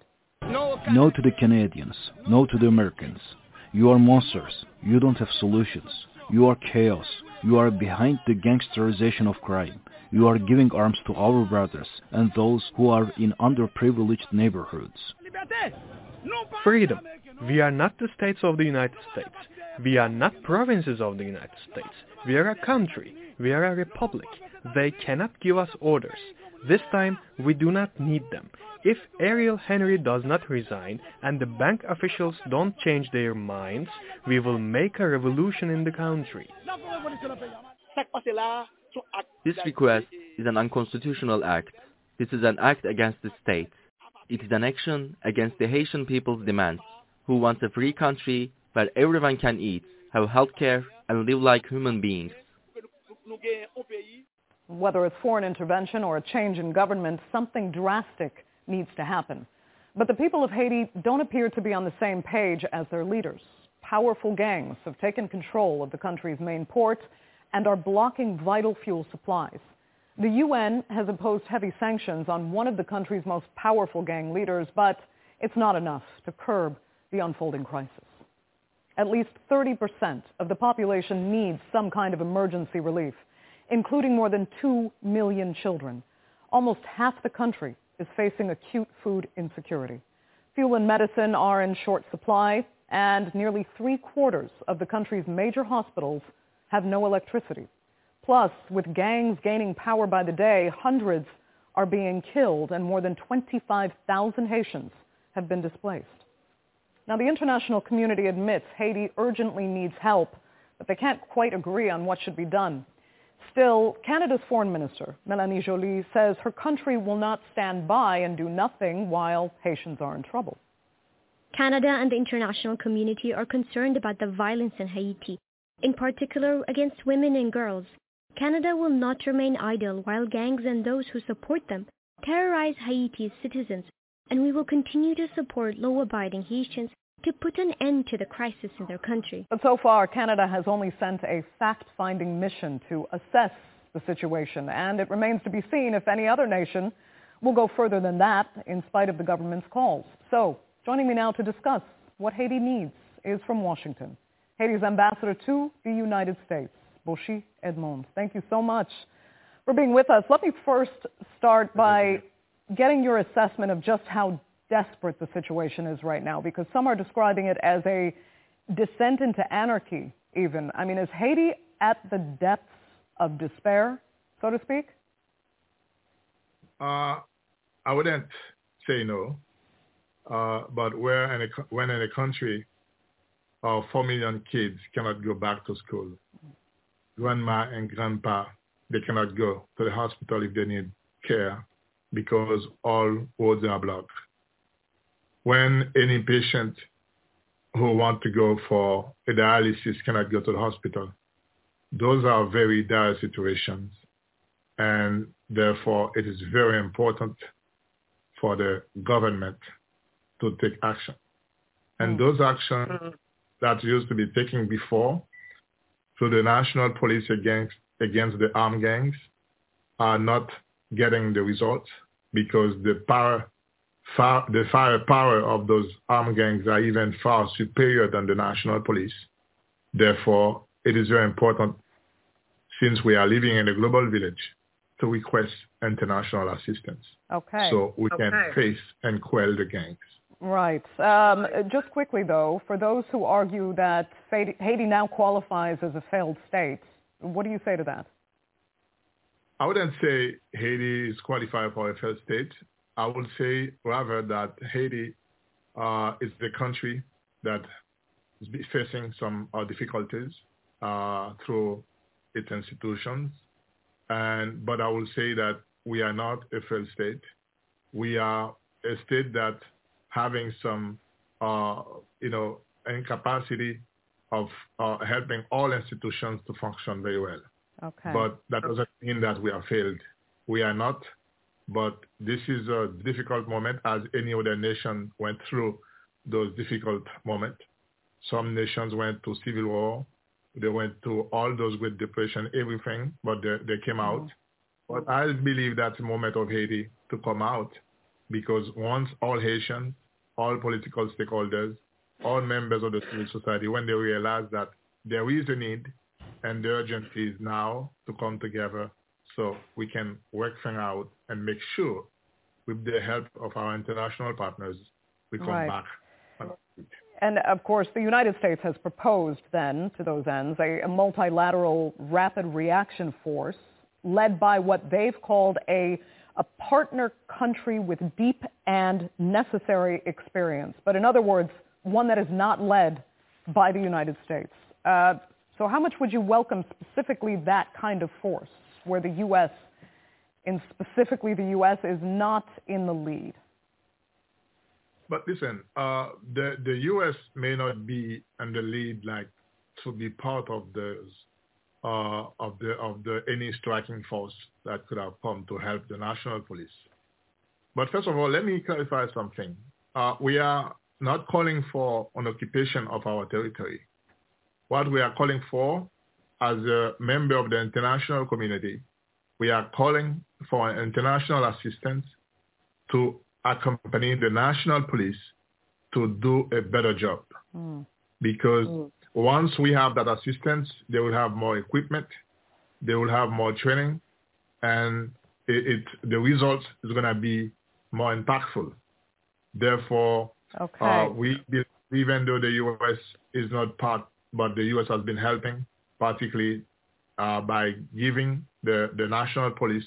No to the Canadians. No to the Americans. You are monsters. You don't have solutions. You are chaos. You are behind the gangsterization of crime. You are giving arms to our brothers and those who are in underprivileged neighborhoods. Freedom. We are not the states of the United States. We are not provinces of the United States. We are a country. We are a republic. They cannot give us orders. This time, we do not need them. If Ariel Henry does not resign and the bank officials don't change their minds, we will make a revolution in the country. This request is an unconstitutional act. This is an act against the state. It is an action against the Haitian people's demands, who want a free country where everyone can eat, have health care, and live like human beings. Whether it's foreign intervention or a change in government, something drastic needs to happen. But the people of Haiti don't appear to be on the same page as their leaders. Powerful gangs have taken control of the country's main port and are blocking vital fuel supplies. The UN has imposed heavy sanctions on one of the country's most powerful gang leaders, but it's not enough to curb the unfolding crisis. At least 30% of the population needs some kind of emergency relief including more than 2 million children. Almost half the country is facing acute food insecurity. Fuel and medicine are in short supply, and nearly three quarters of the country's major hospitals have no electricity. Plus, with gangs gaining power by the day, hundreds are being killed and more than 25,000 Haitians have been displaced. Now, the international community admits Haiti urgently needs help, but they can't quite agree on what should be done. Still, Canada's foreign minister, Melanie Joly, says her country will not stand by and do nothing while Haitians are in trouble. Canada and the international community are concerned about the violence in Haiti, in particular against women and girls. Canada will not remain idle while gangs and those who support them terrorize Haiti's citizens, and we will continue to support law-abiding Haitians to put an end to the crisis in their country. But so far, Canada has only sent a fact-finding mission to assess the situation, and it remains to be seen if any other nation will go further than that in spite of the government's calls. So, joining me now to discuss what Haiti needs is from Washington, Haiti's ambassador to the United States, Bocchit Edmond. Thank you so much for being with us. Let me first start by getting your assessment of just how desperate the situation is right now because some are describing it as a descent into anarchy even. I mean, is Haiti at the depths of despair, so to speak? Uh, I wouldn't say no. Uh, but where in a, when in a country, uh, 4 million kids cannot go back to school, grandma and grandpa, they cannot go to the hospital if they need care because all roads are blocked when any patient who want to go for a dialysis cannot go to the hospital. Those are very dire situations. And therefore, it is very important for the government to take action. And mm. those actions mm. that used to be taken before through the national police against, against the armed gangs are not getting the results because the power far, the firepower of those armed gangs are even far superior than the national police. Therefore, it is very important, since we are living in a global village, to request international assistance. Okay. So we okay. can face and quell the gangs. Right. Um, just quickly, though, for those who argue that Haiti now qualifies as a failed state, what do you say to that? I wouldn't say Haiti is qualified for a failed state. I would say rather that Haiti uh, is the country that is facing some uh, difficulties uh, through its institutions. And, but I will say that we are not a failed state. We are a state that having some, uh, you know, incapacity of uh, helping all institutions to function very well. Okay. But that doesn't mean that we are failed. We are not but this is a difficult moment as any other nation went through those difficult moments. Some nations went to civil war. They went to all those Great Depression, everything, but they, they came out. Mm-hmm. But I believe that's the moment of Haiti to come out because once all Haitians, all political stakeholders, all members of the civil society, when they realize that there is a need and the urgency is now to come together so we can work things out and make sure with the help of our international partners, we come right. back. And of course, the United States has proposed then, to those ends, a, a multilateral rapid reaction force led by what they've called a, a partner country with deep and necessary experience. But in other words, one that is not led by the United States. Uh, so how much would you welcome specifically that kind of force? where the U.S., and specifically the U.S., is not in the lead? But listen, uh, the the U.S. may not be in the lead, like to be part of the uh, of the of the any striking force that could have come to help the national police. But first of all, let me clarify something. Uh, we are not calling for an occupation of our territory. What we are calling for as a member of the international community, we are calling for international assistance to accompany the national police to do a better job. Mm. Because mm. once we have that assistance, they will have more equipment, they will have more training, and it, it the result is going to be more impactful. Therefore, okay. uh, we even though the U.S. is not part, but the U.S. has been helping, particularly uh, by giving the, the national police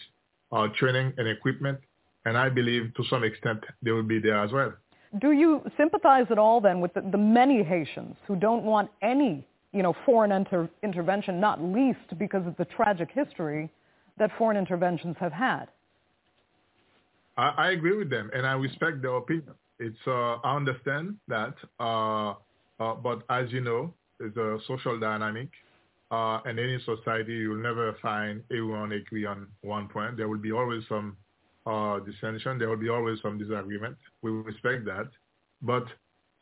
uh, training and equipment, and I believe to some extent they will be there as well. Do you sympathize at all then with the, the many Haitians who don't want any, you know, foreign inter- intervention, not least because of the tragic history that foreign interventions have had? I, I agree with them, and I respect their opinion. It's uh, I understand that, uh, uh, but as you know, it's a social dynamic, uh, and any society you'll never find everyone agree on one point. There will be always some uh, dissension. There will be always some disagreement. We respect that, but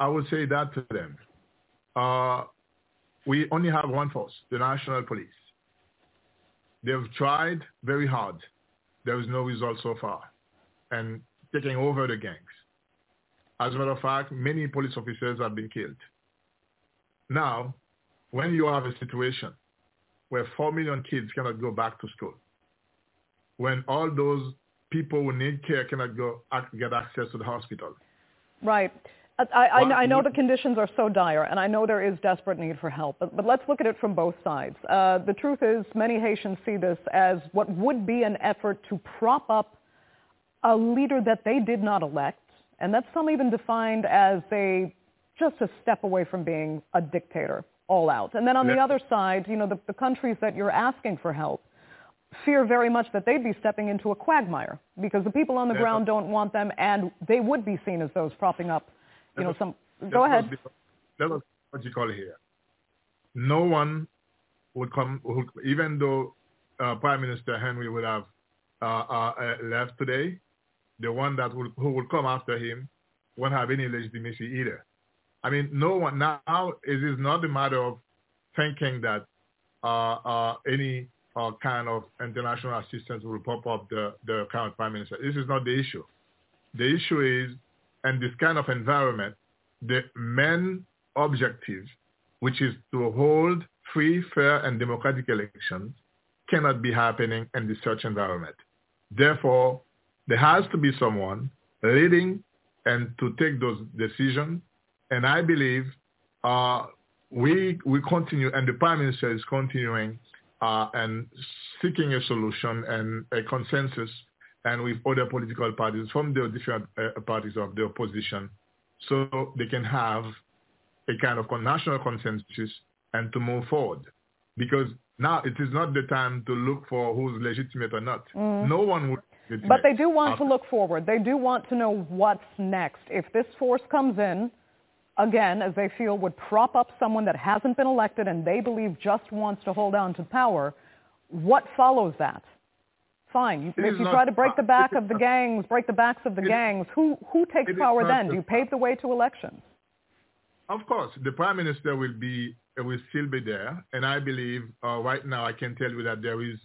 I would say that to them. Uh, we only have one force, the national police. They've tried very hard. There is no result so far and taking over the gangs. As a matter of fact, many police officers have been killed. Now, when you have a situation where 4 million kids cannot go back to school, when all those people who need care cannot go get access to the hospital. Right. I, I, I, know the conditions are so dire, and I know there is desperate need for help, but, but let's look at it from both sides. Uh, the truth is many Haitians see this as what would be an effort to prop up a leader that they did not elect, and that some even defined as a just a step away from being a dictator all out. And then on the other side, you know, the, the countries that you're asking for help fear very much that they'd be stepping into a quagmire because the people on the ground don't want them and they would be seen as those propping up, you know, some... Go ahead. That was what you call here. No one would come, even though uh, Prime Minister Henry would have uh, uh, left today, the one that would, who will come after him won't have any legitimacy either. I mean, no one now. It is not a matter of thinking that uh, uh, any uh, kind of international assistance will pop up the, the current prime minister. This is not the issue. The issue is, in this kind of environment, the main objective, which is to hold free, fair, and democratic elections, cannot be happening in this such environment. Therefore, there has to be someone leading and to take those decisions. And I believe uh, we we continue, and the prime minister is continuing uh, and seeking a solution and a consensus, and with other political parties from the different uh, parties of the opposition, so they can have a kind of national consensus and to move forward. Because now it is not the time to look for who's legitimate or not. Mm. No one would but they do want to look forward. They do want to know what's next. If this force comes in, again, as they feel would prop up someone that hasn't been elected and they believe just wants to hold on to power, what follows that? Fine. if you try to break the back of the gangs, break the backs of the gangs, who, who takes power then? Do you pave the way to elections? Of course. The prime minister will be will still be there. And I believe uh, right now I can tell you that there is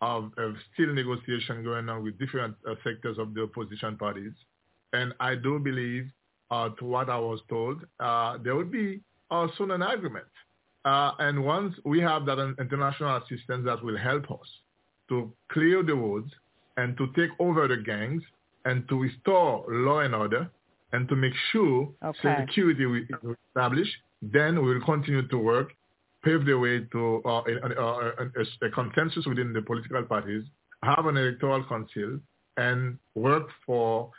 of, of still negotiation going on with different uh, sectors of the opposition parties. And I do believe, uh, to what I was told, uh, there will be uh, soon an agreement. Uh, and once we have that international assistance that will help us to clear the roads and to take over the gangs and to restore law and order and to make sure okay. security we establish, then we will continue to work pave the way to uh, a, a, a, consensus within the political parties, have an electoral council, and work for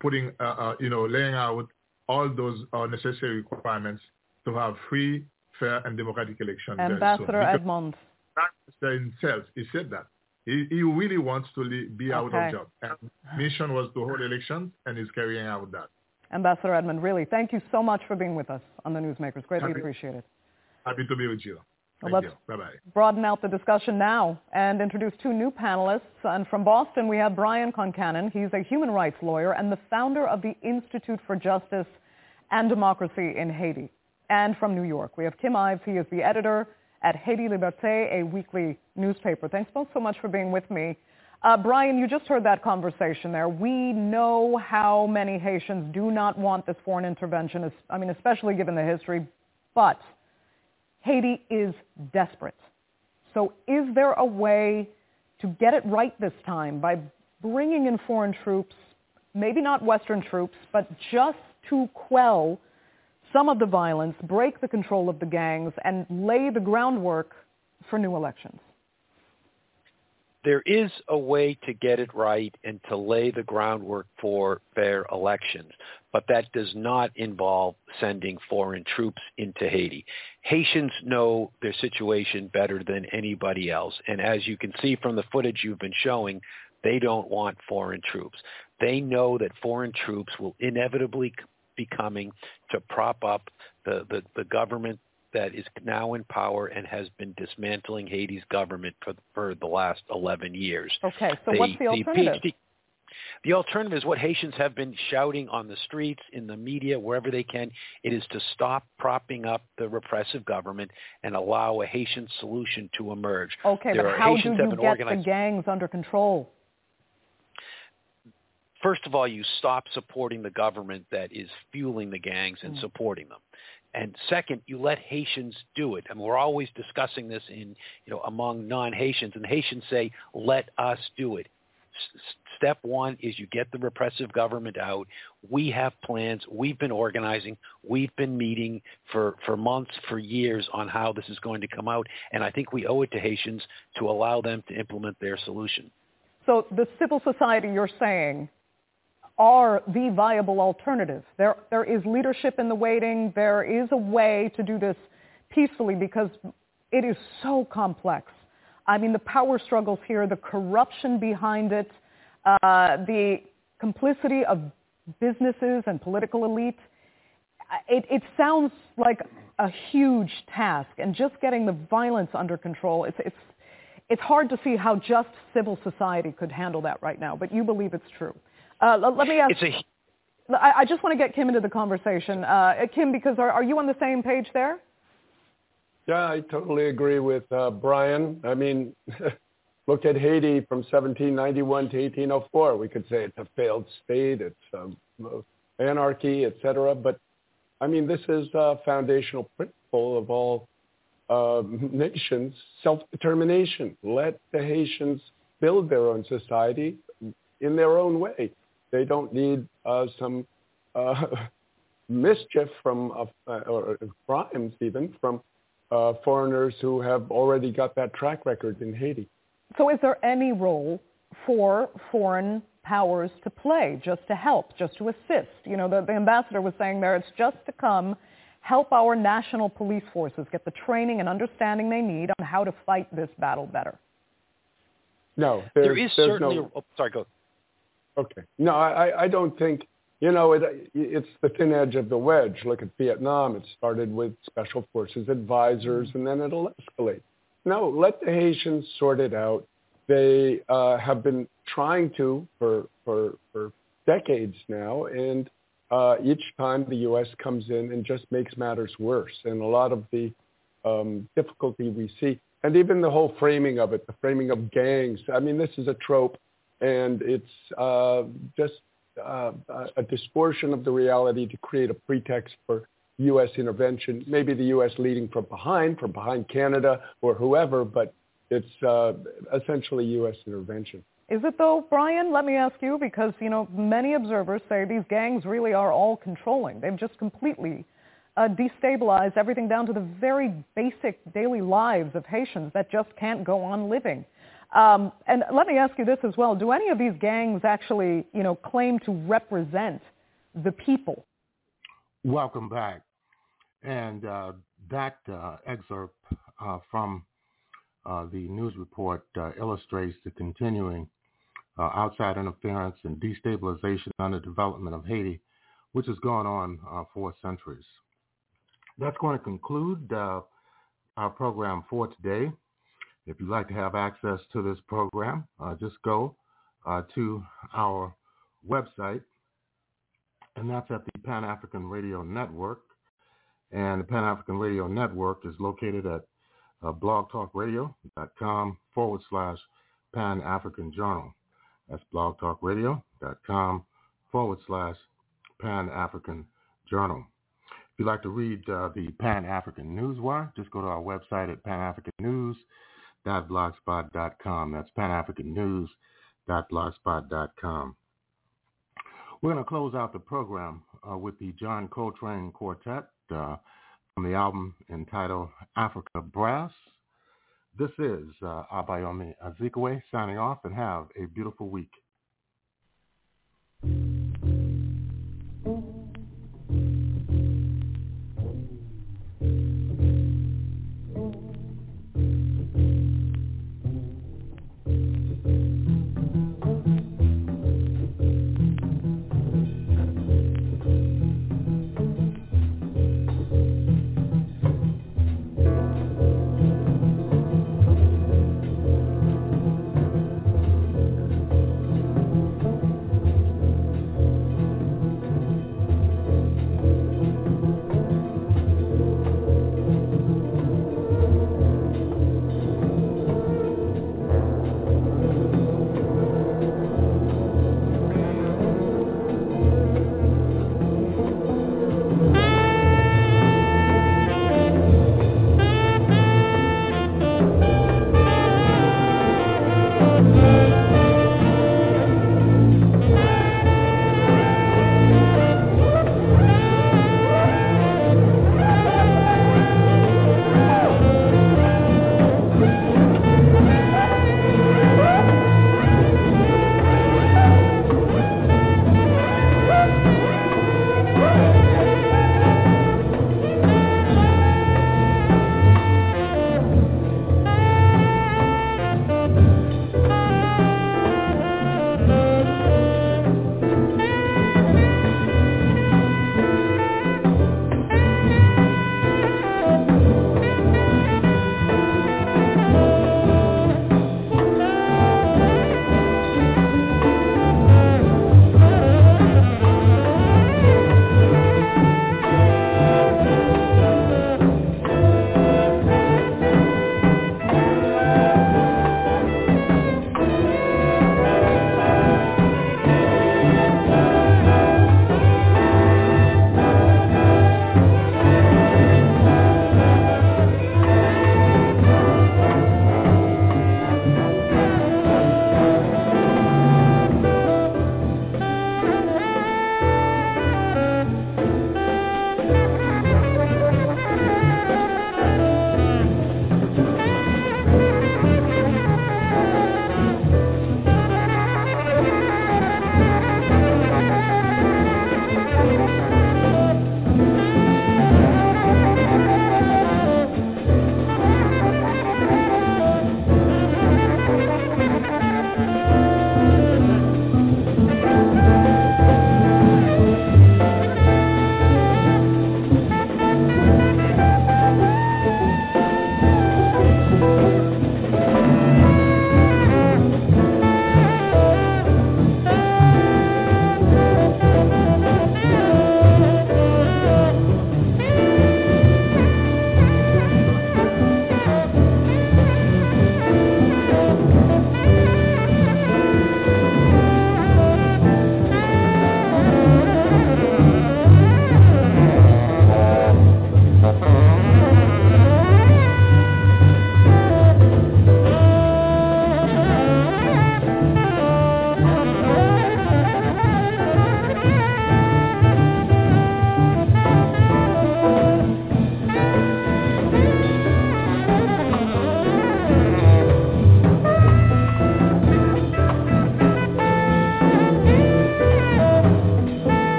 putting, uh, uh, you know, laying out all those uh, necessary requirements to have free, fair, and democratic elections. Ambassador Edmond. himself, he said that. He, he really wants to be out okay. of job. And mission was to hold elections, and he's carrying out that. Ambassador Edmond, really, thank you so much for being with us on the Newsmakers. Greatly Happy. appreciated. Happy to be with you. Well, you. Bye-bye. broaden out the discussion now and introduce two new panelists. And from Boston, we have Brian Concannon. He's a human rights lawyer and the founder of the Institute for Justice and Democracy in Haiti. And from New York, we have Kim Ives. He is the editor at Haiti Liberté, a weekly newspaper. Thanks both so much for being with me. Uh, Brian, you just heard that conversation there. We know how many Haitians do not want this foreign intervention, I mean, especially given the history. But Haiti is desperate. So is there a way to get it right this time by bringing in foreign troops, maybe not Western troops, but just to quell some of the violence, break the control of the gangs, and lay the groundwork for new elections? There is a way to get it right and to lay the groundwork for fair elections, but that does not involve sending foreign troops into Haiti. Haitians know their situation better than anybody else, and as you can see from the footage you've been showing, they don't want foreign troops. They know that foreign troops will inevitably be coming to prop up the, the, the government that is now in power and has been dismantling Haiti's government for, for the last 11 years. Okay, so what's the alternative? The, the alternative is what Haitians have been shouting on the streets, in the media, wherever they can. It is to stop propping up the repressive government and allow a Haitian solution to emerge. Okay, there but how Haitians do you get organized... the gangs under control? First of all, you stop supporting the government that is fueling the gangs and Mm. supporting them. And second, you let Haitians do it. And we're always discussing this in, you know, among non-Haitians. And Haitians say, let us do it. S- step one is you get the repressive government out. We have plans. We've been organizing. We've been meeting for, for months, for years on how this is going to come out. And I think we owe it to Haitians to allow them to implement their solution. So the civil society you're saying are the viable alternative. There, there is leadership in the waiting. There is a way to do this peacefully because it is so complex. I mean, the power struggles here, the corruption behind it, uh, the complicity of businesses and political elite. It, it sounds like a huge task, and just getting the violence under control, it's, it's, it's hard to see how just civil society could handle that right now, but you believe it's true. Uh, let, let me ask. It's a I, I just want to get Kim into the conversation. Uh, Kim, because are, are you on the same page there? Yeah, I totally agree with uh, Brian. I mean, look at Haiti from 1791 to 1804. We could say it's a failed state, it's um, anarchy, etc. But I mean, this is a foundational principle of all uh, nations: self-determination. Let the Haitians build their own society in their own way. They don't need uh, some uh, mischief from uh, or crimes even from uh, foreigners who have already got that track record in Haiti. So is there any role for foreign powers to play, just to help, just to assist? You know, the, the ambassador was saying there, it's just to come help our national police forces get the training and understanding they need on how to fight this battle better. No, there is certainly. No, oh, sorry, go. Okay. No, I, I don't think, you know, it, it's the thin edge of the wedge. Look at Vietnam. It started with special forces advisors, and then it'll escalate. No, let the Haitians sort it out. They uh, have been trying to for, for, for decades now, and uh, each time the U.S. comes in and just makes matters worse. And a lot of the um, difficulty we see, and even the whole framing of it, the framing of gangs. I mean, this is a trope and it's uh, just uh, a distortion of the reality to create a pretext for U.S. intervention. Maybe the U.S. leading from behind, from behind Canada or whoever, but it's uh, essentially U.S. intervention. Is it though, Brian? Let me ask you, because you know many observers say these gangs really are all controlling. They've just completely uh, destabilized everything down to the very basic daily lives of Haitians that just can't go on living. Um, and let me ask you this as well. Do any of these gangs actually, you know, claim to represent the people? Welcome back. And uh, that uh, excerpt uh, from uh, the news report uh, illustrates the continuing uh, outside interference and destabilization and underdevelopment of Haiti, which has gone on for centuries. That's going to conclude our program for today. If you'd like to have access to this program, uh, just go uh, to our website, and that's at the Pan African Radio Network. And the Pan African Radio Network is located at uh, blogtalkradio.com forward slash Pan African Journal. That's blogtalkradio.com forward slash Pan African Journal. If you'd like to read uh, the Pan African Newswire, just go to our website at Pan African News blogspot.com. That's panafricannews.blogspot.com. We're going to close out the program uh, with the John Coltrane Quartet uh, from the album entitled Africa Brass. This is uh, Abayomi Azikiwe signing off and have a beautiful week.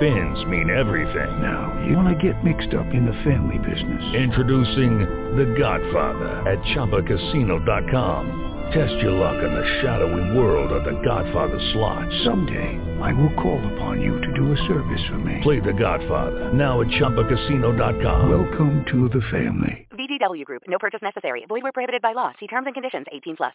And spins mean everything. Now, you want to get mixed up in the family business. Introducing The Godfather at ChumbaCasino.com. Test your luck in the shadowy world of The Godfather slot. Someday, I will call upon you to do a service for me. Play The Godfather now at ChumbaCasino.com. Welcome to the family. VGW Group. No purchase necessary. Void where prohibited by law. See terms and conditions. 18 plus.